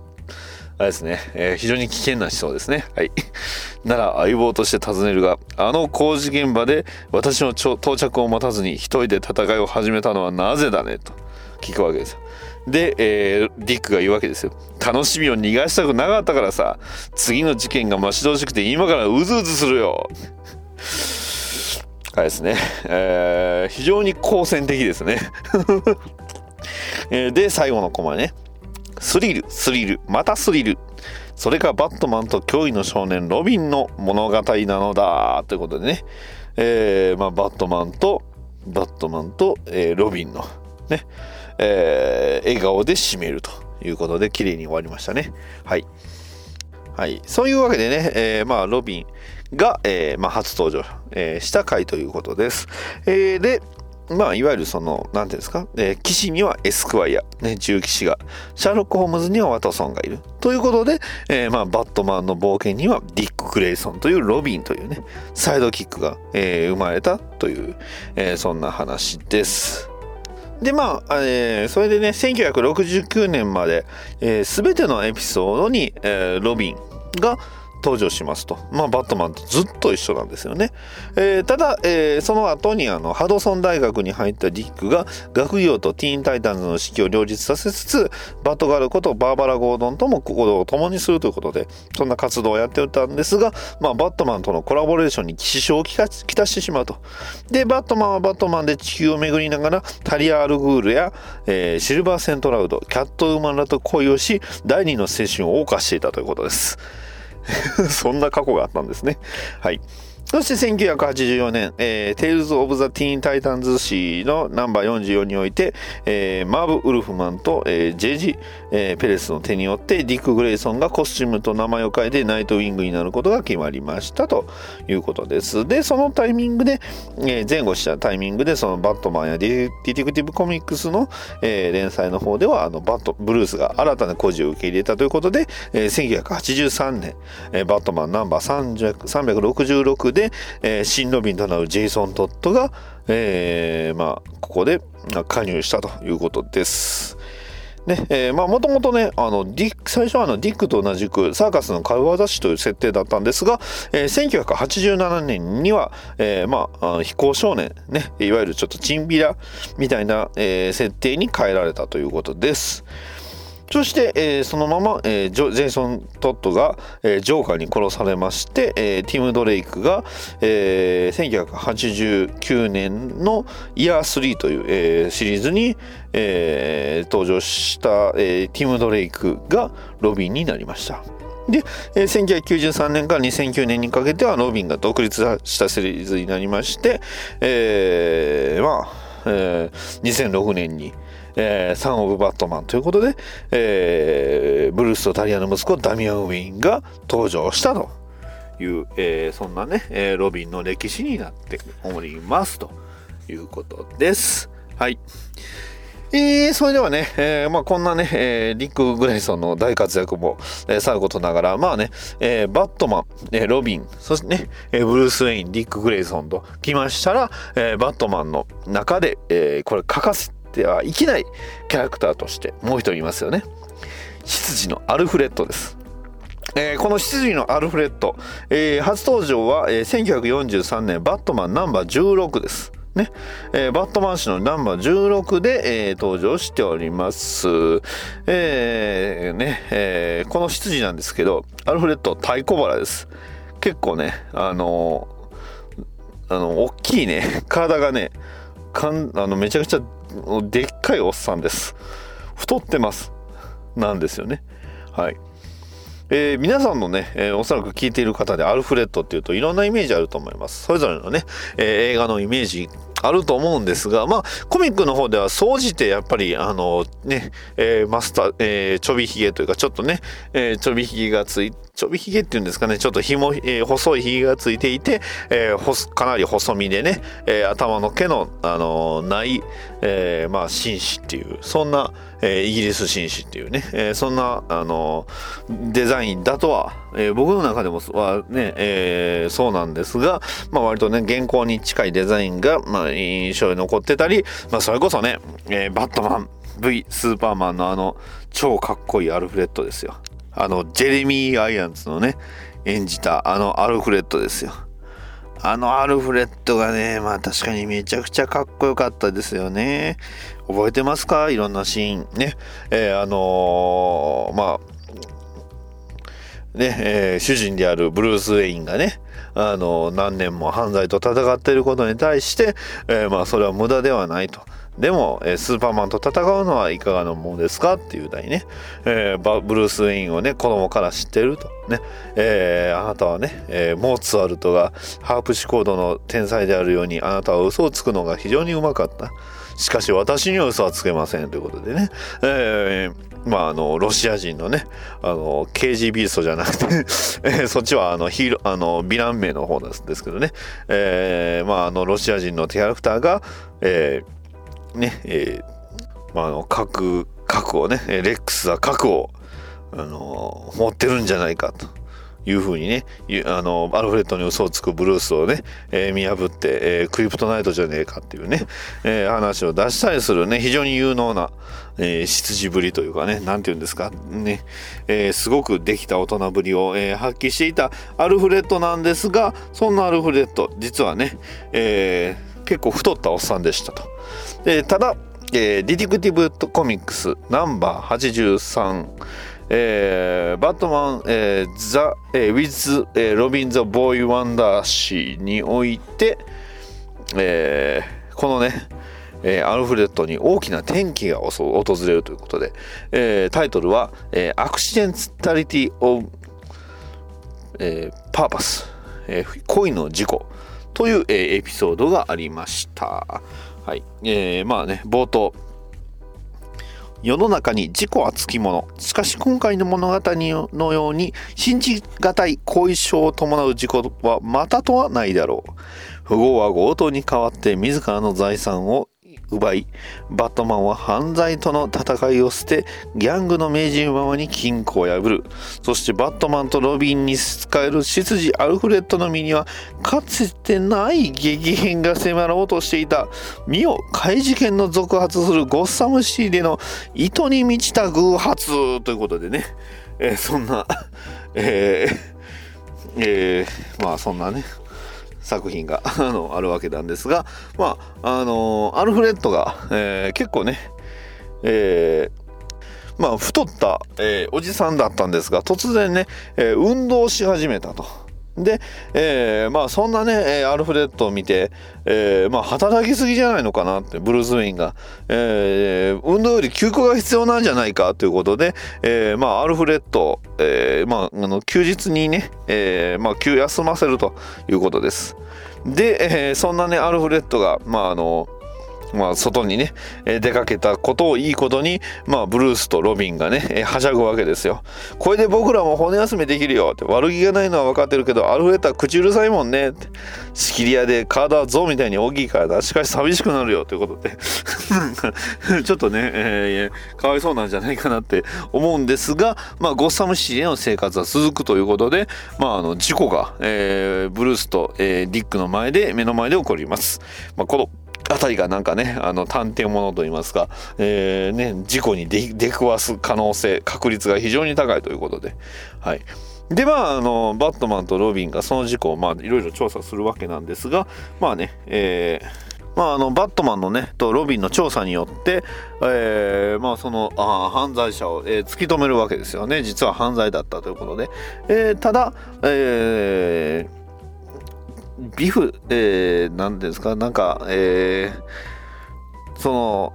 Speaker 1: あれですね、えー非常に危険な思想ですね。はい。[LAUGHS] なら相棒として尋ねるが、あの工事現場で私の到着を待たずに一人で戦いを始めたのはなぜだねと聞くわけですよ。で、えーディックが言うわけですよ。楽しみを逃がしたくなかったからさ、次の事件が待ち遠しくて今からうずうずするよ。あれですね、えー非常に好戦的ですね。[LAUGHS] えで、最後のコマね。スリル、スリル、またスリル。それがバットマンと驚異の少年ロビンの物語なのだ。ということでね、えー、まあ、バットマンと、バットマンと、えー、ロビンのね、えー、笑顔で締めるということで、綺麗に終わりましたね。はい。はい。そういうわけでね、え、まあ、ロビンが、え、まあ、初登場、え、した回ということです。え、で、まあ、いわゆるその、なんていうんですか、えー、騎士にはエスクワイア、ね、重騎士が、シャーロック・ホームズにはワトソンがいる。ということで、えー、まあ、バットマンの冒険にはディック・グレイソンというロビンというね、サイドキックが、えー、生まれたという、え、そんな話です。でまあ、えー、それでね1969年まで、えー、全てのエピソードに、えー、ロビンが登場しますと。まあ、バットマンとずっと一緒なんですよね。えー、ただ、えー、その後にあのハドソン大学に入ったディックが学業とティーンタイタンズの指揮を両立させつつ、バットガールことバーバラ・ゴードンとも心を共にするということで、そんな活動をやっておったんですが、まあ、バットマンとのコラボレーションに支障をきたしてしまうと。で、バットマンはバットマンで地球を巡りながら、タリア・アルグールや、えー、シルバー・セントクラウド、キャット・ウーマンらと恋をし、第二の青春を謳歌していたということです。[LAUGHS] そんな過去があったんですね。はい。そして1984年、えー、 Tales of the Teen Titans 誌のナンバー44において、えー、マーブ・ウルフマンと、えー、ジョージ、えー、ペレスの手によってディック・グレイソンがコスチュームと名前を変えてナイト・ウィングになることが決まりましたということです。で、そのタイミングで、えー、前後したタイミングでそのバットマンやディティクティブ・コミックスの、えー、連載の方ではあのバットブルースが新たな孤児を受け入れたということで、えー、1983年、えー、バットマンナンバー366でで、えー、新ロビンとなるジェイソン・トッドが、えー、まあ、ここで加入したということです。もともとね、あの、ディック、最初はあの、ディックと同じく、サーカスの軽業師という設定だったんですが、えー、1987年には、えー、まあ、あ飛行少年、ね、いわゆるちょっとチンビラみたいな、えー、設定に変えられたということです。そして、えー、そのまま、えー、ジェイソン・トッドが、えー、ジョーカーに殺されまして、えー、ティム・ドレイクが、えー、1989年のイヤー3という、えー、シリーズに、えー、登場した、えー、ティム・ドレイクがロビンになりました。で、えー、1993年から2009年にかけてはロビンが独立したシリーズになりまして、えー、まあ、えー、2006年に、えー、サン・オブ・バットマンということで、えー、ブルースとタリアの息子ダミアン・ウィンが登場したという、えー、そんなね、え、ロビンの歴史になっておりますということです。はい。えー、それではね、えー、まあこんなね、えー、リック・グレイソンの大活躍も、えー、さることながら、まあね、えー、バットマン、えー、ロビン、そしてね、えー、ブルース・ウェイン、リック・グレイソンと来ましたら、えー、バットマンの中で、えー、これ欠かせてはいけないキャラクターとしてもう一人いますよね。執事のアルフレッドです。えー、この執事のアルフレッド、えー、初登場は、えー、1943年バットマンナンバー16です。ね、えー、バットマン氏のナンバー16で、えー、登場しております。えー、ね、えー、この執事なんですけど、アルフレッド太鼓腹です。結構ね、あのー、あの、大きいね、体がね、かんあのめちゃくちゃでっかいおっさんです。太ってます。なんですよね。はい。えー、皆さんのね、えー、おそらく聞いている方でアルフレッドっていうといろんなイメージあると思います。それぞれのね、えー、映画のイメージあると思うんですが、まあ、コミックの方では総じてやっぱり、あの、ね、えー、マスター、えー、ちょびひげというか、ちょっとね、えー、ちょびひげがつい、ちょびひげっていうんですかね、ちょっと紐、えー、細いひげがついていて、えー、かなり細身でね、えー、頭の毛の、あのない、えー、まあ、紳士っていう、そんな、えー、イギリス紳士っていうね、えー、そんな、あのデザインだとは、えー、僕の中でもはね、え、そうなんですが、まあ、割とね、現行に近いデザインが、まあ、印象に残ってたり、まあ、それこそね、え、バットマン V スーパーマンのあの超かっこいいアルフレッドですよ。あのジェレミー・アイアンズのね演じたあのアルフレッドですよ。あのアルフレッドがね、まあ確かにめちゃくちゃかっこよかったですよね。覚えてますか？いろんなシーン。ね。えー、あのー、まあ、ね、えー、主人であるブルース・ウェインがね、あの、何年も犯罪と戦っていることに対して、え、まあ、それは無駄ではないと。でも、えスーパーマンと戦うのはいかがなものですかっていう題ね、えーブルース・ウェインをね子供から知ってると。ね、えーあなたはね、えーモーツァルトがハープシコードの天才であるようにあなたは嘘をつくのが非常にうまかった。しかし私には嘘はつけませんということでね、えーまああのロシア人のねあの KGB ストじゃなくて、[LAUGHS] えーそっちはあのヒーロあのヴィラン名の方ですですけどね、えーまああのロシア人のキャラクターが、えーねえーまあ、あの核核をねレックスは核をあの持ってるんじゃないかというふうにねあのアルフレッドに嘘をつくブルースをね、えー見破って、えークリプトナイトじゃねえかっていうね、えー話を出したりするね非常に有能な、えー、執事ぶりというかねなんて言うんですかね、えーすごくできた大人ぶりを、えー発揮していたアルフレッドなんですがそんなアルフレッド実はね、えー結構太ったおっさんでしたと。でただ、えーディティクティブコミックスナンバー83えーバットマン、えーザ・えー with えー Robin the Boy Wonder 誌において、えーこのね、えーアルフレッドに大きな転機が訪れるということで、えータイトルは、えー Accidentally onえーパーパス、えー恋の事故という、えーエピソードがありました。はい。えーまあね、冒頭、世の中に事故はつきもの。しかし今回の物語のように信じがたい後遺症を伴う事故はまたとはないだろう。富豪は強盗に代わって自らの財産を奪い、バットマンは犯罪との戦いを捨て、ギャングの命じるままに金庫を破る。そしてバットマンとロビンに仕える執事アルフレッドの身には、かつてない激変が迫ろうとしていた。身を怪事件の続発するゴッサムシーでの意図に満ちた偶発ということでね、えーそんな、えーえーまあそんなね、作品が [LAUGHS] あのあるわけなんですが、まああのアルフレッドが、えー結構ね、えーまあ、太った、えーおじさんだったんですが突然ね、えー運動し始めたと。で、えーまあそんなね、えアルフレッドを見て、えーまあ働きすぎじゃないのかなってブルース・ウェインが、えー運動より休暇が必要なんじゃないかということで、えーまあアルフレッド、えーまああの休日にね、えーまあ休休ませるということです。で、えーそんなねアルフレッドがまああのまあ、外にね、出かけたことをいいことに、まあ、ブルースとロビンがね、はしゃぐわけですよ。これで僕らも骨休めできるよ。って、悪気がないのは分かってるけど、アルフレッドは口うるさいもんね。って、仕切り屋で体は象みたいに大きいからな、しかし寂しくなるよ。ということで、[LAUGHS] ちょっとね、えーかわいそうなんじゃないかなって思うんですが、まあ、ゴッサムシティでの生活は続くということで、まあ、あの事故が、えーブルースと、えーディックの前で、目の前で起こります。まあ、このあたりがなんかね、あの探偵ものといいますか、えーね、事故に出くわす可能性、確率が非常に高いということで、はい。で、まあ、あの、バットマンとロビンがその事故を、まあ、いろいろ調査するわけなんですが、まあね、えーまあ、あのバットマンのねとロビンの調査によって、えーまあ、そのあ犯罪者を、えー突き止めるわけですよね。実は犯罪だったということで、えーただ、えービフ、えー、なんですか、なんか、えーその、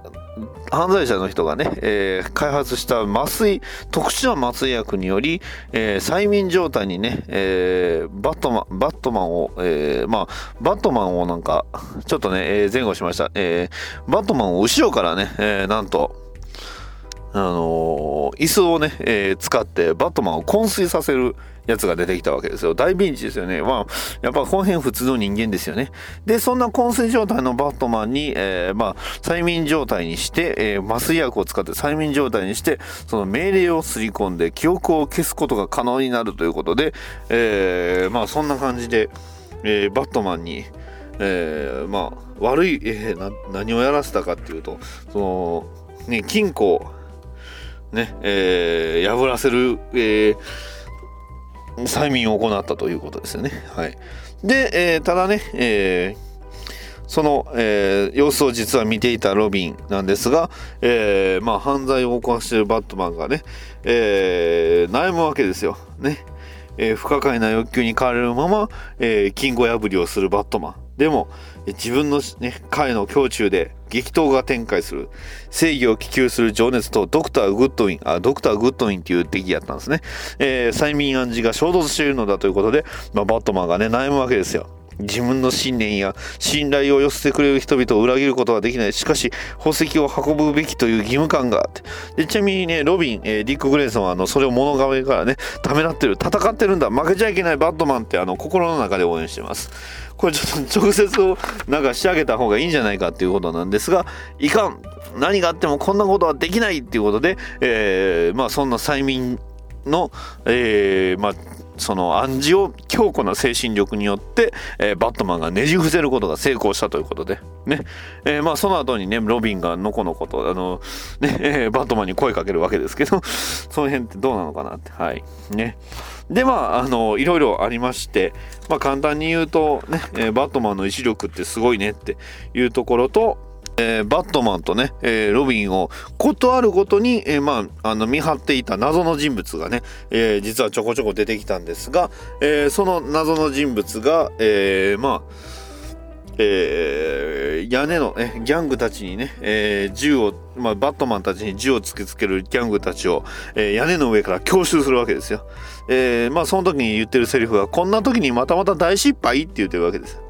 Speaker 1: 犯罪者の人がね、えー開発した麻酔、特殊な麻酔薬により、えー催眠状態にね、えーバットマン、バットマンを、えーまあ、バットマンをなんか、ちょっとね、えー前後しました。えーバットマンを後ろからね、えーなんと、あのー椅子をね、えー使ってバットマンを昏睡させるやつが出てきたわけですよ。大ピンチですよね。まあ、やっぱこの辺普通の人間ですよね。で、そんな昏睡状態のバットマンに、えーまあ、催眠状態にして、えー麻酔薬を使って催眠状態にして、その命令をすり込んで記憶を消すことが可能になるということで、えーまあ、そんな感じで、えーバットマンに、えーまあ、悪い、えーな何をやらせたかっていうと、その、ね、金庫ね、えー破らせる、えー催眠を行ったということですよね。はい。で、えーただね、えーその、えー様子を実は見ていたロビンなんですが、えーまあ、犯罪を犯しているバットマンがね、えー悩むわけですよ。ね。えー不可解な欲求に駆られるまま、えー金庫破りをするバットマン。でも、自分の、ね、彼の胸中で、激闘が展開する正義を希求する情熱とドクター・グッドウィンあドクター・グッドウィンっていう敵やったんですね、えー、催眠暗示が衝突しているのだということで、まあ、バットマンがね悩むわけですよ自分の信念や信頼を寄せてくれる人々を裏切ることはできない。しかし、宝石を運ぶべきという義務感があって。でちなみにね、ロビン、えー、ディック・グレイソンはあのそれを物顔からね、ためらってる。戦ってるんだ。負けちゃいけないバットマンってあの心の中で応援してます。これちょっと直接をなんか仕上げた方がいいんじゃないかっていうことなんですが、いかん。何があってもこんなことはできないっていうことで、えー、まあそんな催眠の、えー、まあその暗示を強固な精神力によって、えー、バットマンがねじ伏せることが成功したということで、ね。えー、まあその後にねロビンがのこのことあの、ねえー、バットマンに声かけるわけですけどその辺ってどうなのかなって。はい。ね。でまああのいろいろありまして、まあ、簡単に言うとね、えバットマンの意志力ってすごいねっていうところとえー、バットマンとね、えー、ロビンをことあるごとに、えー、まあ、あの見張っていた謎の人物がね、え実はちょこちょこ出てきたんですが、えその謎の人物が、えまあえー、屋根の、ね、ギャングたちにね、えー、銃を、まあ、バットマンたちに銃を突きつけるギャングたちを、えー、屋根の上から強襲するわけですよ。えー、まあその時に言ってるセリフが、こんな時にまたまた大失敗って言ってるわけです。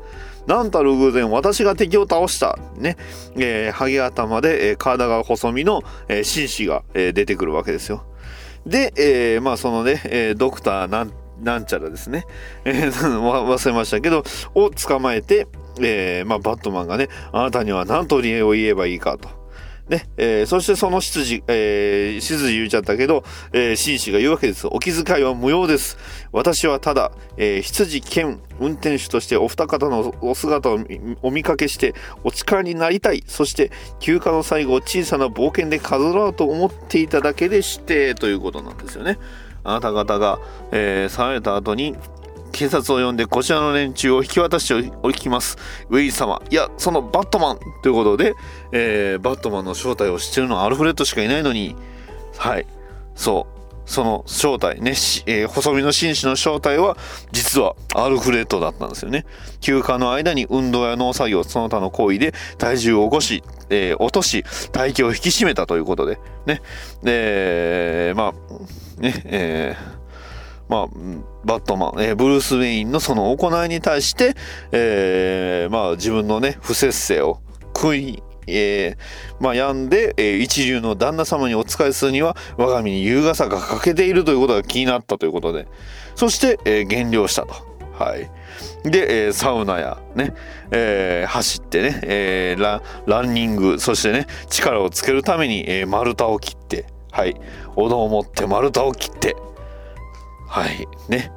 Speaker 1: なんたる偶然私が敵を倒したね、えー、ハゲ頭で、えー、体が細身の、えー、紳士が、えー、出てくるわけですよ。で、えー、まあそのね、えー、ドクターなんなんちゃらですね、えー、[LAUGHS] 忘れましたけど、を捕まえて、えー、まあバットマンがね、あなたには何と理由を言えばいいかと。ね、えー、そしてその執事、えー、執事言っちゃったけど、えー、紳士が言うわけです。お気遣いは無用です。私はただ、えー、執事兼運転手としてお二方のお姿をお見かけしてお力になりたい。そして休暇の最後小さな冒険で飾ろうと思っていただけでして、ということなんですよね。あなた方が、えー、去られた後に、警察を呼んでこちらの連中を引き渡しておきます。ウェイ様。いや、そのバットマンということで、えー、バットマンの正体を知ってるのはアルフレッドしかいないのに、はい、そう。その正体ね、えー、細身の紳士の正体は実はアルフレッドだったんですよね。休暇の間に運動や農作業その他の行為で体重を起こし、えー、落とし体型を引き締めたということでね。で、まあね、えーまあ、バットマン、えー、ブルース・ウェインのその行いに対して、えー、まあ、自分のね、不節制を悔い、えー、まあ、病んで、えー、一流の旦那様にお仕えするには、我が身に優雅さが欠けているということが気になったということで、そして、えー、減量したと。はい。で、えー、サウナやね、えー、走ってね、えーラ、ランニング、そしてね、力をつけるために、えー、丸太を切って、はい。斧を持って丸太を切って、はいね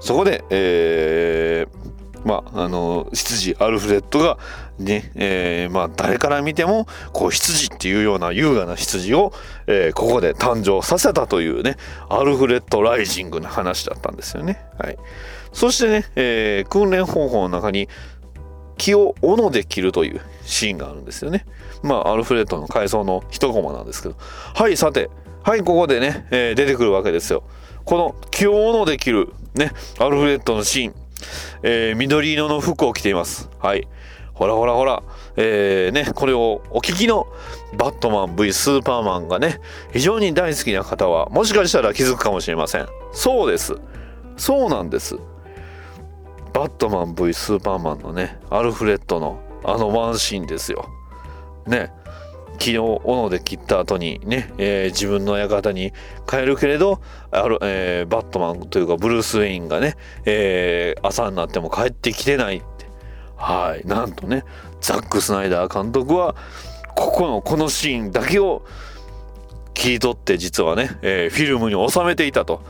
Speaker 1: そこで、えー、まああの羊アルフレッドがね、えー、まあ誰から見てもこう羊っていうような優雅な羊を、えー、ここで誕生させたというねアルフレッドライジングの話だったんですよね。はい、そしてね、えー、訓練方法の中に木を斧で切るというシーンがあるんですよね。まあアルフレッドの階層の一コマなんですけどはいさてはいここでね、えー、出てくるわけですよ。この今日のできるね、アルフレッドのシーン、えー、緑色の服を着ています。はい。ほらほらほら、えー、ね、これをお聞きのバットマン V スーパーマンがね、非常に大好きな方は、もしかしたら気づくかもしれません。そうです。そうなんです。バットマン V スーパーマンのね、アルフレッドのあのワンシーンですよ。ね。昨日斧で切った後にね、えー、自分の館に帰るけれどある、えー、バットマンというかブルース・ウェインがね、えー、朝になっても帰ってきてないってはいなんとねザック・スナイダー監督はここのこのシーンだけを切り取って実はね、え、フィルムに収めていたと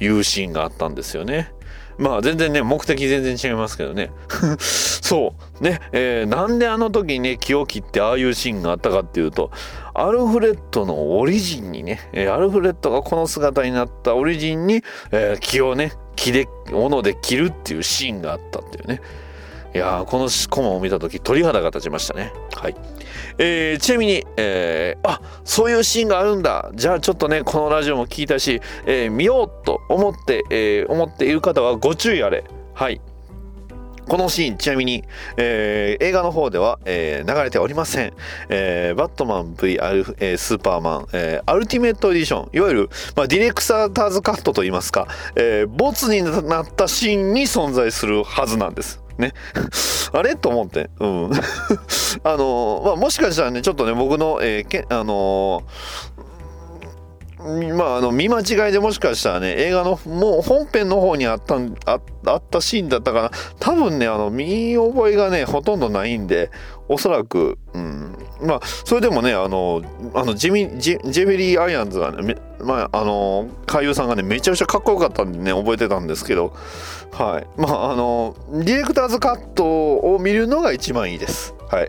Speaker 1: いうシーンがあったんですよね。まあ全然ね、目的全然違いますけどね。[LAUGHS] そう。ね、えー、なんであの時にね、気を切ってああいうシーンがあったかっていうと、アルフレッドのオリジンにね、えー、アルフレッドがこの姿になったオリジンに、えー、気をね、気で、斧で切るっていうシーンがあったっていうね。いやこのコマを見た時鳥肌が立ちましたね。はい。えー、ちなみに、えー、あそういうシーンがあるんだ。じゃあちょっとね、このラジオも聞いたし、えー、見ようと思って、えー、思っている方はご注意あれ。はい。このシーン、ちなみに、えー映画の方では、えー流れておりません。えーバットマン V アル、えースーパーマン、えーアルティメットエディション、いわゆる、まあ、ディレクサーターズカットといいますか、えーボツになったシーンに存在するはずなんです。ね。[LAUGHS] あれ？と思って。うん。[LAUGHS] あのーまあ、もしかしたらね、ちょっとね、僕の、えーけあのーまあ、あの見間違いでもしかしたらね映画のもう本編の方にあったああったシーンだったかな。多分ねあの見覚えがねほとんどないんでおそらく、うん、まあそれでもねあのあのジミジジェレミー・アイアンズがねまああの俳優さんがねめちゃくちゃかっこよかったんでね覚えてたんですけど。はい。まああのディレクターズカットを見るのが一番いいです。はい。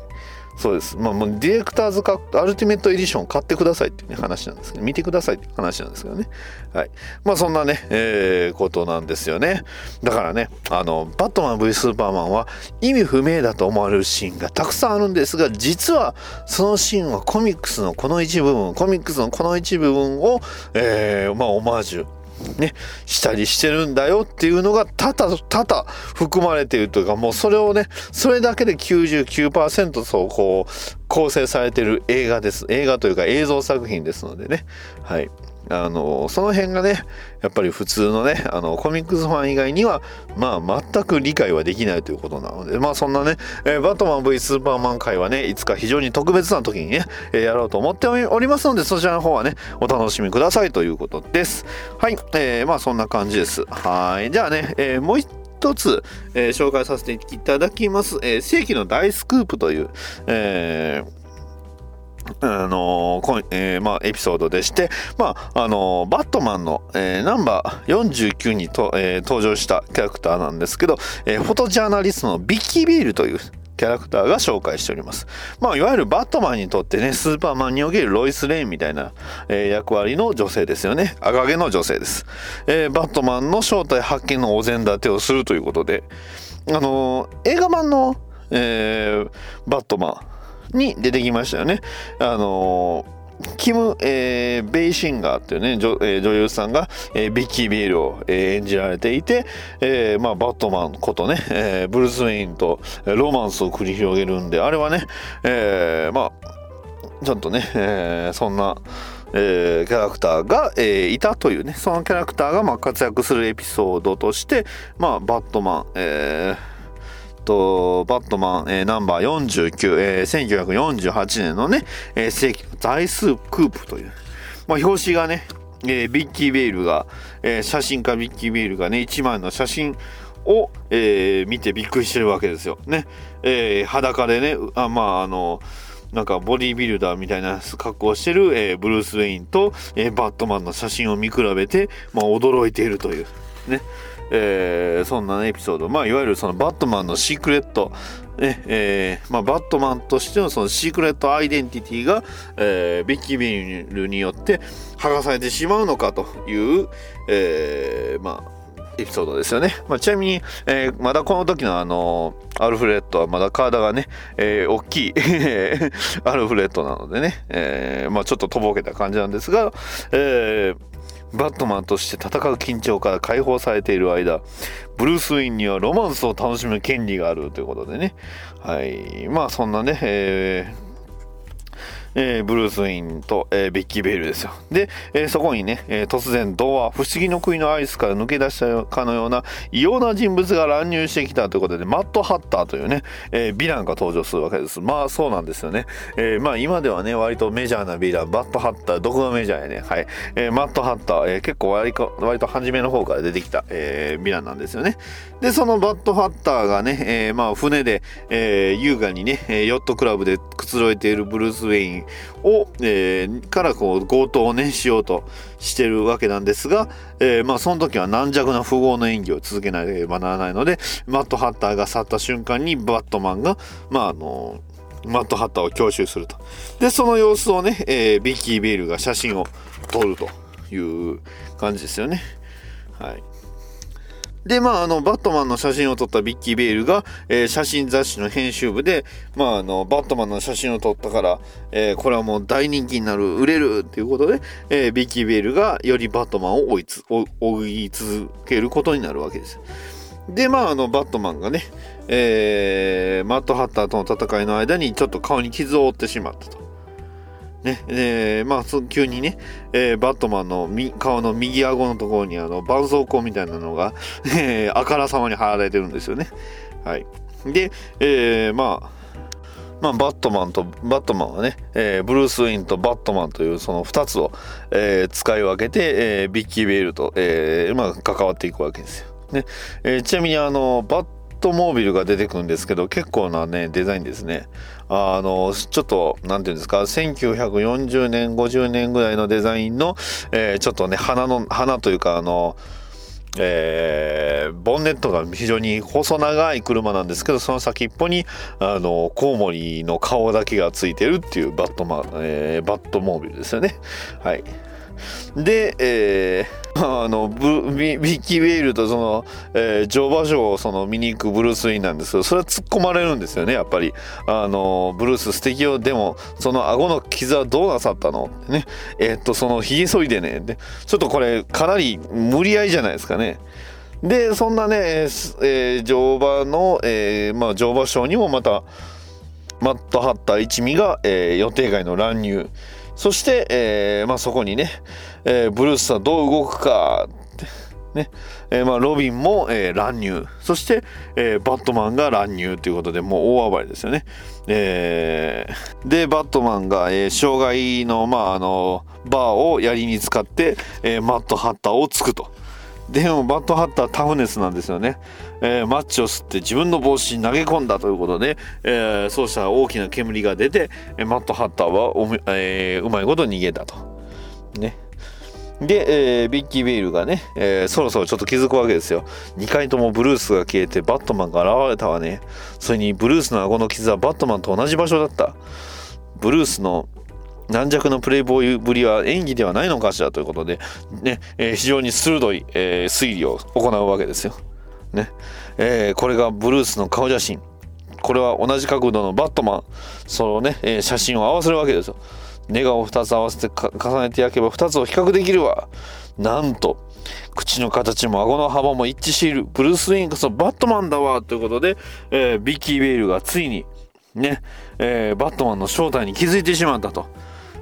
Speaker 1: そうです。まあ、もうディレクターズカット、アルティメットエディション買ってくださいっていう、ね、話なんですけど、見てくださいって話なんですけどね。はい。まあ、そんなね、えーことなんですよね。だからね、あの、バットマン V スーパーマンは意味不明だと思われるシーンがたくさんあるんですが、実はそのシーンはコミックスのこの一部分、コミックスのこの一部分を、えーまあ、オマージュ。ね、したりしてるんだよっていうのが多々多々含まれているというかもうそれをねそれだけで99%そうこう構成されてる映画です。映画というか映像作品ですのでね。はい。あのその辺がねやっぱり普通のねあのコミックスファン以外にはまあ全く理解はできないということなのでまあそんなね、えーバットマン V スーパーマン会はねいつか非常に特別な時にね、えーやろうと思っておりますのでそちらの方はねお楽しみくださいということです。はい、えーまあそんな感じです。はいじゃあね、えーもう一つ、えー紹介させていただきます、えー世紀の大スクープという、えーあのーこえーまあ、エピソードでして、まああのーバットマンの、えーナンバー49にと、えー登場したキャラクターなんですけど、えーフォトジャーナリストのビッキー・ビールというキャラクターが紹介しております。まあ、いわゆるバットマンにとってね、スーパーマンにおけるロイス・レインみたいな、えー役割の女性ですよね。赤毛の女性です。えーバットマンの正体発見のお膳立てをするということで、あのー映画版の、えーバットマン、に出てきましたよね。あのーキム、えーベイシンガーっていうね女,、えー女優さんが、えービッキー・ビールを、えー演じられていて、えーまあ、バットマンことね、えーブルース・ウェインとロマンスを繰り広げるんであれはね、えーまあちょっとね、えーそんな、えーキャラクターが、えーいたというねそのキャラクターがまあ活躍するエピソードとして、まあ、バットマン、えーとバットマン、えーナンバー49、えー1948年のね、えー世紀の大スクープという、まあ、表紙がね、えービッキー・ベイルが、えー写真家ビッキー・ベイルがね1枚の写真を、えー見てびっくりしてるわけですよ。ね、えー裸でねあまああのなんかボディービルダーみたいな格好をしてる、えーブルース・ウェインと、えーバットマンの写真を見比べて、まあ、驚いているという。ね、えーそんな、エピソード、まあ、いわゆるそのバットマンのシークレット、ねえーまあ、バットマンとしてのそのシークレットアイデンティティが、えービッキー・ベールによって剥がされてしまうのかという、えーまあエピソードですよね。まあ、ちなみに、えーまだこの時のあのアルフレッドはまだ体がね、えー大きいアルフレッドなのでね、えーまあ、ちょっととぼけた感じなんですが、えーバットマンとして戦う緊張から解放されている間、ブルース・ウィンにはロマンスを楽しむ権利があるということでね。はい。まあそんなね、えーえーブルース・ウィンと、えービッキー・ベイルですよ。で、えーそこにね、えー突然童話、不思議の国のアイスから抜け出したかのような異様な人物が乱入してきたということで、マット・ハッターというね、えーヴィランが登場するわけです。まあそうなんですよね。えーまあ今ではね、割とメジャーなヴィラン、バット・ハッター、どこがメジャーやね。はい。えーマット・ハッター、えー結構割と割と初めの方から出てきた、えーヴィランなんですよね。で、そのバット・ハッターがね、えーまあ船で、えー優雅にね、ヨットクラブでくつろいでいるブルース・ウェインを、えーからこう強盗をねしようとしてるわけなんですが、えーまあその時は軟弱な富豪の演技を続けなければならないのでマット・ハッターが去った瞬間にバットマンがまああのマット・ハッターを強襲すると。でその様子をね、えービッキー・ベイルが写真を撮るという感じですよね。はい。で、まあ、あの、バットマンの写真を撮ったビッキー・ベイルが、えー写真雑誌の編集部で、まあ、あの、バットマンの写真を撮ったから、えーこれはもう大人気になる、売れるっていうことで、えービッキー・ベイルがよりバットマンを追いつ追い続けることになるわけです。で、まあ、あの、バットマンがね、えーマット・ハッターとの戦いの間にちょっと顔に傷を負ってしまったと。ね、えまあ、急にね、えーバットマンの顔の右顎のところにあの絆創膏みたいなのが、[LAUGHS] えーあからさまに貼られてるんですよね。はい。で、えーまあ、まあ、バットマンと、バットマンはね、えーブルース・ウィンとバットマンというその2つを、えー使い分けて、えービッキー・ベイルと、えーまあ、関わっていくわけですよ。ねえーちなみにあの、バットモービルが出てくるんですけど、結構なね、デザインですね。あの、ちょっと、なんていうんですか、1940年、50年ぐらいのデザインの、えーちょっとね、花の、花というか、あの、えーボンネットが非常に細長い車なんですけどその先っぽにあのコウモリの顔だけがついてるっていうバットマン、えーバットモービルですよね。はい。で、えー [LAUGHS] あのブビビッキー・ベイルとその、えー乗馬場をその見に行くブルース・ウィンなんですけどそれは突っ込まれるんですよねやっぱり。あのブルース素敵よでもその顎の傷はどうなさったの？ってね。えーっとそのひげ剃りでね。でちょっとこれかなり無理合いじゃないですかね。でそんなね、えー乗馬の、えーまあ、乗馬ショーにもまたマット・ハッター一味が、えー予定外の乱入。そして、えーまあ、そこにね、えーブルースはどう動くかね。えーまあ、ロビンも、えー乱入。そして、えーバットマンが乱入ということでもう大暴れですよね、えーでバットマンが、えー障害の,、まあ、あのバーを槍に使って、えーマット・ハッターを突くと。でもバットハッタータフネスなんですよね、えーマッチを吸って自分の帽子に投げ込んだということで、えーそうしたら大きな煙が出てマットハッターはおみ、えーうまいこと逃げたと。ね。で、えービッキー・ベイルがね、えーそろそろちょっと気づくわけですよ。2回ともブルースが消えてバットマンが現れたわね。それにブルースの顎の傷はバットマンと同じ場所だった。ブルースの軟弱なプレイボーイぶりは演技ではないのかしらということで、ねえー非常に鋭い、えー推理を行うわけですよ。ねえーこれがブルースの顔写真これは同じ角度のバットマンそのね、え写真を合わせるわけですよ。ネガを2つ合わせて重ねて焼けば2つを比較できるわ。なんと口の形も顎の幅も一致しているブルース・ウィンこそバットマンだわということで、えビッキー・ベイルがついにね、えバットマンの正体に気づいてしまったと。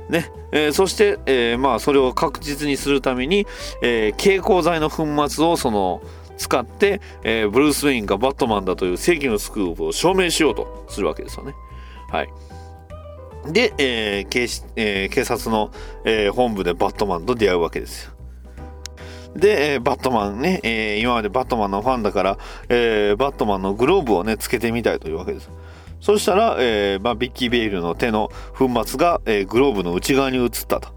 Speaker 1: ねえーそして、えーまあ、それを確実にするために、えー蛍光剤の粉末をその使って、えブルース・ウェインがバットマンだという正義のスクープを証明しようとするわけですよね。はい、で、え警視え警察の、え本部でバットマンと出会うわけですよ。で、えバットマンね、え今までバットマンのファンだから、えバットマンのグローブをね、つけてみたいというわけです。そしたら、えーまあ、ビッキー・ベイルの手の粉末が、えーグローブの内側に移ったと。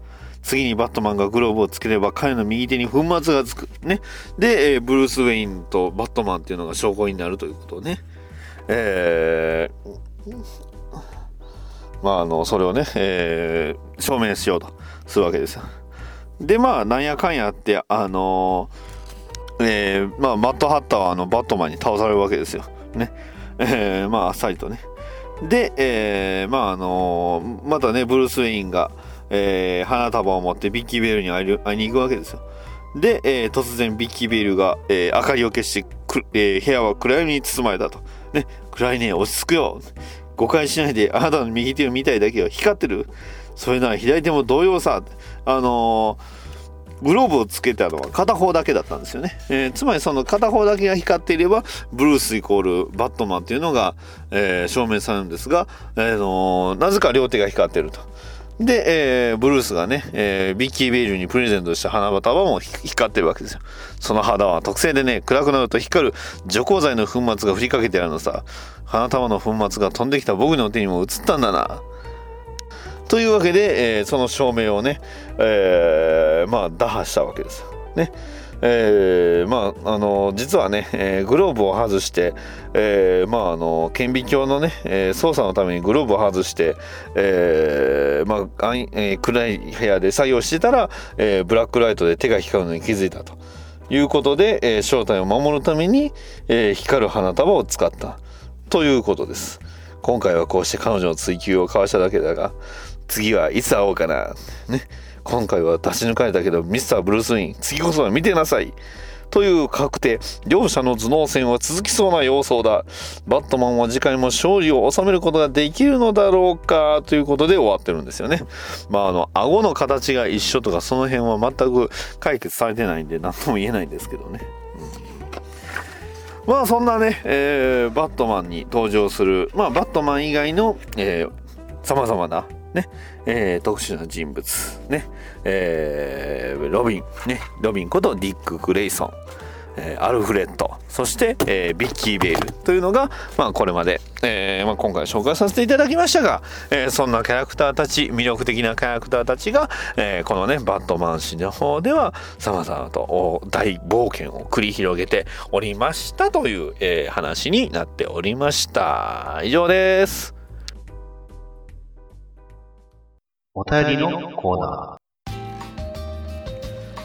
Speaker 1: 次にバットマンがグローブをつければ彼の右手に粉末がつく。ね。で、えーブルース・ウェインとバットマンっていうのが証拠になるということをね。えーまあ、あの、それをね、えー証明しようとするわけですよ。で、まあ、なんやかんやって、あのーえまあ、マット・ハッターはあのバットマンに倒されるわけですよ。ね。えーまあ、あっさりとね。で、えーまあ、あのーまたね、ブルース・ウェインが、えー花束を持ってビッキー・ベールに会いに行くわけですよ。で、えー突然ビッキー・ベールが、えー明かりを消してく、えー部屋は暗闇に包まれたと。ね、暗いね、落ち着くよ。誤解しないで、あなたの右手を見たいだけよ。光ってる？それなら左手も同様さ。あのーグローブをつけたのは片方だけだったんですよね。えーつまりその片方だけが光っていれば、ブルースイコールバットマンっていうのが、えー証明されるんですが、えーのーなぜか両手が光ってると。で、えーブルースがね、えービッキー・ベイルにプレゼントした花束も光ってるわけですよ。その肌は特製でね、暗くなると光る除光剤の粉末が振りかけてあるのさ。花束の粉末が飛んできた僕の手にも映ったんだな。というわけで、えーその証明をね、えーまあ打破したわけです。ね。えーまああの実はね、えーグローブを外して、えーまああの顕微鏡のね、えー操作のためにグローブを外して、えーまあえー暗い部屋で作業してたら、えーブラックライトで手が光るのに気づいたということで、えー正体を守るために、えー光る花束を使ったということです。今回はこうして彼女の追求を交わしただけだが、次はいつ会おうかな。ね。今回は出し抜かれたけど、ミスター・ブルース・ウィン、次こそは見てなさい。という確定。両者の頭脳戦は続きそうな様相だ。バットマンは次回も勝利を収めることができるのだろうか。ということで終わってるんですよね。まああの顎の形が一緒とかその辺は全く解決されてないんで何とも言えないんですけどね、うん、まあそんなね、えー、バットマンに登場する。まあバットマン以外のさまざまなね、えー、特殊な人物、ね、えー、ロビン、ね、ロビンことディック・グレイソン、えー、アルフレッド、そして、えー、ビッキー・ベイルというのが、まあ、これまで、えーまあ、今回紹介させていただきましたが、えー、そんなキャラクターたち、魅力的なキャラクターたちが、えー、このね、バットマン氏の方では、様々と大冒険を繰り広げておりましたという、えー、話になっておりました。以上です。お便りのコーナー。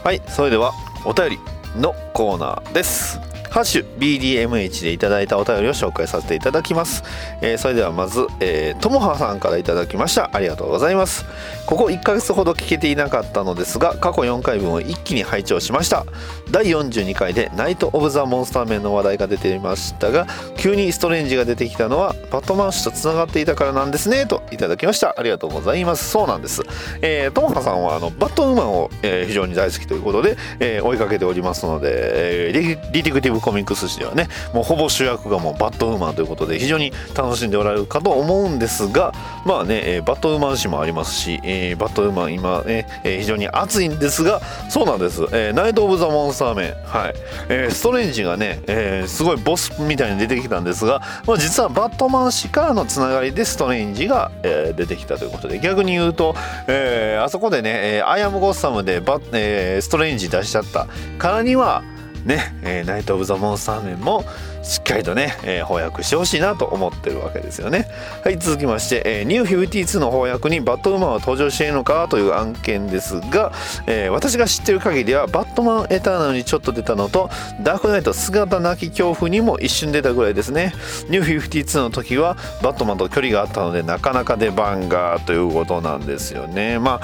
Speaker 1: はいそれではお便りのコーナーです。ハッシュ BDMH でいただいたお便りを紹介させていただきます。えー、それではまず、えー、ともはさんからいただきました。ありがとうございます。ここ1ヶ月ほど聞けていなかったのですが、過去4回分を一気に拝聴しました。第42回でナイト・オブ・ザ・モンスターメンの話題が出ていましたが、急にストレンジが出てきたのはバットマン氏と繋がっていたからなんですね、といただきました。ありがとうございます。そうなんです。えー、ともはさんはあのバットウーマンを、えー、非常に大好きということで、えー、追いかけておりますので、えー、リティクティブコミックス誌ではねもうほぼ主役がもうバットウーマンということで非常に楽しんでおられるかと思うんですがまあね、えー、バットウーマン誌もありますし、えー、バットウーマン今ね、えー、非常に熱いんですがそうなんです、えー、ナイト・オブ・ザ・モンスターメンはい、えー、ストレンジがね、えー、すごいボスみたいに出てきたんですが、まあ、実はバットマン誌からのつながりでストレンジが、えー、出てきたということで逆に言うと、えー、あそこでね、えー、 I Am Gotham でバ、えー、ストレンジ出しちゃった。からにはね、えー、 Night of the Monster Men もしっかりとね、えー、翻訳してほしいなと思ってるわけですよね。はい、続きまして、えー、ニュー52の翻訳にバットウーマンは登場しているのかという案件ですが、えー、私が知ってる限りはバットマンエターナルにちょっと出たのと、ダークナイト姿なき恐怖にも一瞬出たぐらいですね。ニュー52の時はバットマンと距離があったのでなかなか出番がということなんですよね。ま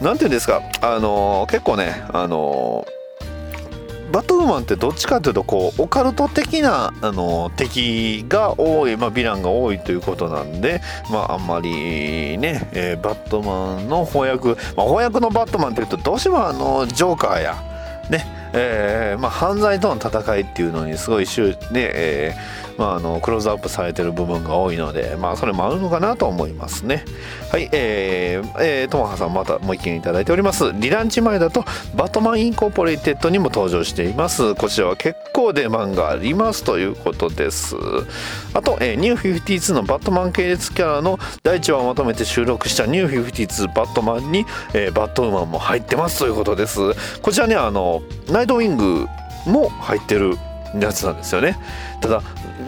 Speaker 1: あ、なんていうんですか、あのー、結構ね、あのーバトウーマンってどっちかというとこうオカルト的なあの敵が多い、まあ、ヴィランが多いということなんで、まあ、あんまりね、えー、バットマンの翻訳、まあ、翻訳のバットマンっていうとどうしてもあのジョーカーやねえーまあ、犯罪との戦いっていうのにすごい週で、えーまあ、あのクローズアップされてる部分が多いので、まあ、それもあるのかなと思いますね。はい、えー、えー、ともはさんまたもう一件いただいております。リランチ前だとバットマンインコーポレイテッドにも登場しています。こちらは結構出番がありますということです。あと、えー、ニュー52のバットマン系列キャラの第1話をまとめて収録したニュー52バットマンに、えー、バットウーマンも入ってますということです。こちらね、あの、ナイトウィングも入ってるやつなんですよね。ただ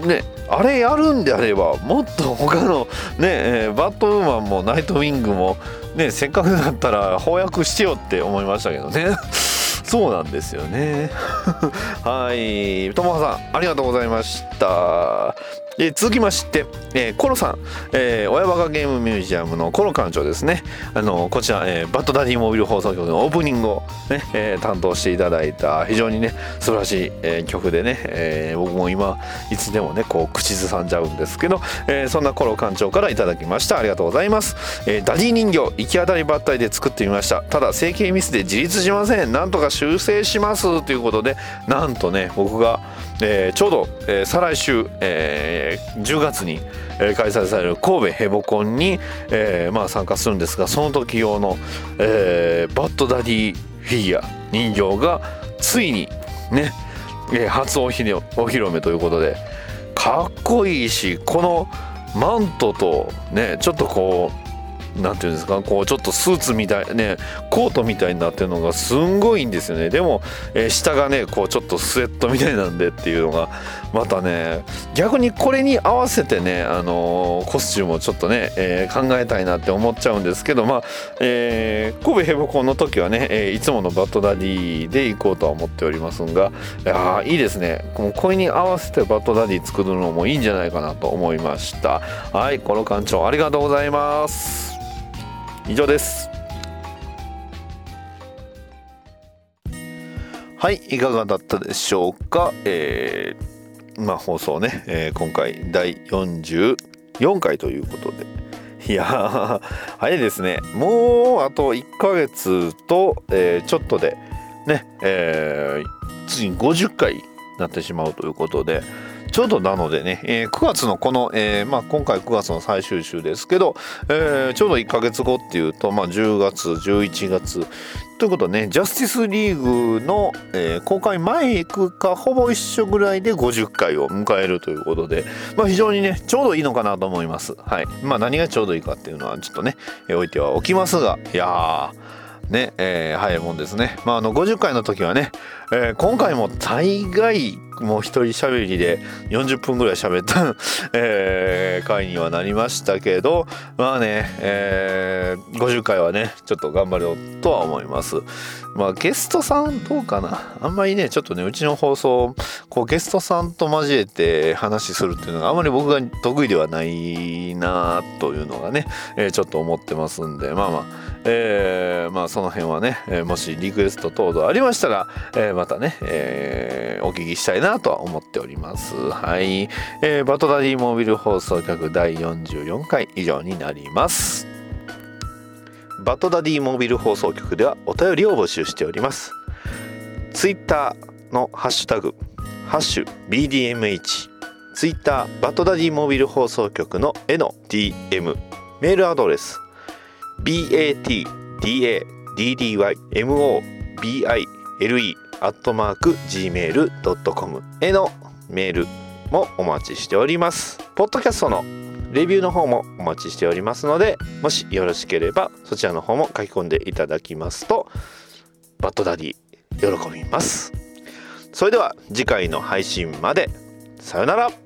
Speaker 1: ねあれやるんであればもっと他のね、えー、バットウーマンもナイトウィングもねせっかくだったら翻訳してよって思いましたけどね。[LAUGHS] そうなんですよね。[LAUGHS] はい。友葉さんありがとうございました。え続きまして、えー、コロさん、えー、親バカゲームミュージアムのコロ館長ですね。あのこちら、えー、バッドダディモビル放送局のオープニングをね、えー、担当していただいた非常にね素晴らしい、えー、曲でね、えー、僕も今いつでもねこう口ずさんじゃうんですけど、えー、そんなコロ館長からいただきました。ありがとうございます、えー、ダディ人形行き当たりばったりで作ってみました。ただ成形ミスで自立しません。なんとか修正します。ということでなんとね僕がえー、ちょうど、えー、再来週、えー、10月に、えー、開催される神戸ヘボコンに、えーまあ、参加するんですがその時用の、えー、バッドダディフィギュア人形がついにね、えー、初おひお披露目ということでかっこいいしこのマントとねちょっとこうなんていうんですかこうちょっとスーツみたいねコートみたいになってるのがすんごいんですよね。でも、えー、下がねこうちょっとスウェットみたいなんでっていうのがまたね逆にこれに合わせてね、あのー、コスチュームをちょっとね、えー、考えたいなって思っちゃうんですけどまあ、えー、神戸ヘボコンの時はね、え、いつものバッドダディで行こうとは思っておりますがいやいいですね。これに合わせてバッドダディ作るのもいいんじゃないかなと思いました。はいこの館長ありがとうございます。以上です。はいいかがだったでしょうか？えー、まあ放送ね、えー、今回第44回ということで。いやー早いですね。もうあと1ヶ月と、えー、ちょっとでねえー、次に50回になってしまうということで。ちょうどなのでね、えー、9月のこの、えーまあ、今回9月の最終週ですけど、えー、ちょうど1ヶ月後っていうと、まあ、10月11月ということねジャスティスリーグの、えー、公開前かほぼ一緒ぐらいで50回を迎えるということで、まあ、非常にねちょうどいいのかなと思います。はいまあ、何がちょうどいいかっていうのはちょっとね、えー、置いてはおきますがいやーね、えー、早いもんですね。まあ、あの、50回の時はね、えー、今回も大概、もう一人しゃべりで40分ぐらい喋った、[LAUGHS] えー、回にはなりましたけど、まあね、えー、50回はね、ちょっと頑張ろうとは思います。まあ、ゲストさんどうかな？あんまりね、ちょっとね、うちの放送、こう、ゲストさんと交えて話するっていうのがあんまり僕が得意ではないなというのがね、えー、ちょっと思ってますんで、まあまあ、えー、まあその辺はね、えー、もしリクエスト等々ありましたら、えー、またね、えー、お聞きしたいなとは思っております。はい。えー、バトダディモービル放送局第44回以上になります。バトダディモービル放送局ではお便りを募集しております。ツイッターのハッシュタグ、ハッシュ BDMH、ツイッターバトダディモービル放送局のへの DM、メールアドレス、batdaddymobile アットマーク gmail.com へのメールもお待ちしております。ポッドキャストのレビューの方もお待ちしておりますので、もしよろしければそちらの方も書き込んでいただきますと、バッドダディ喜びます。それでは次回の配信まで。さよなら。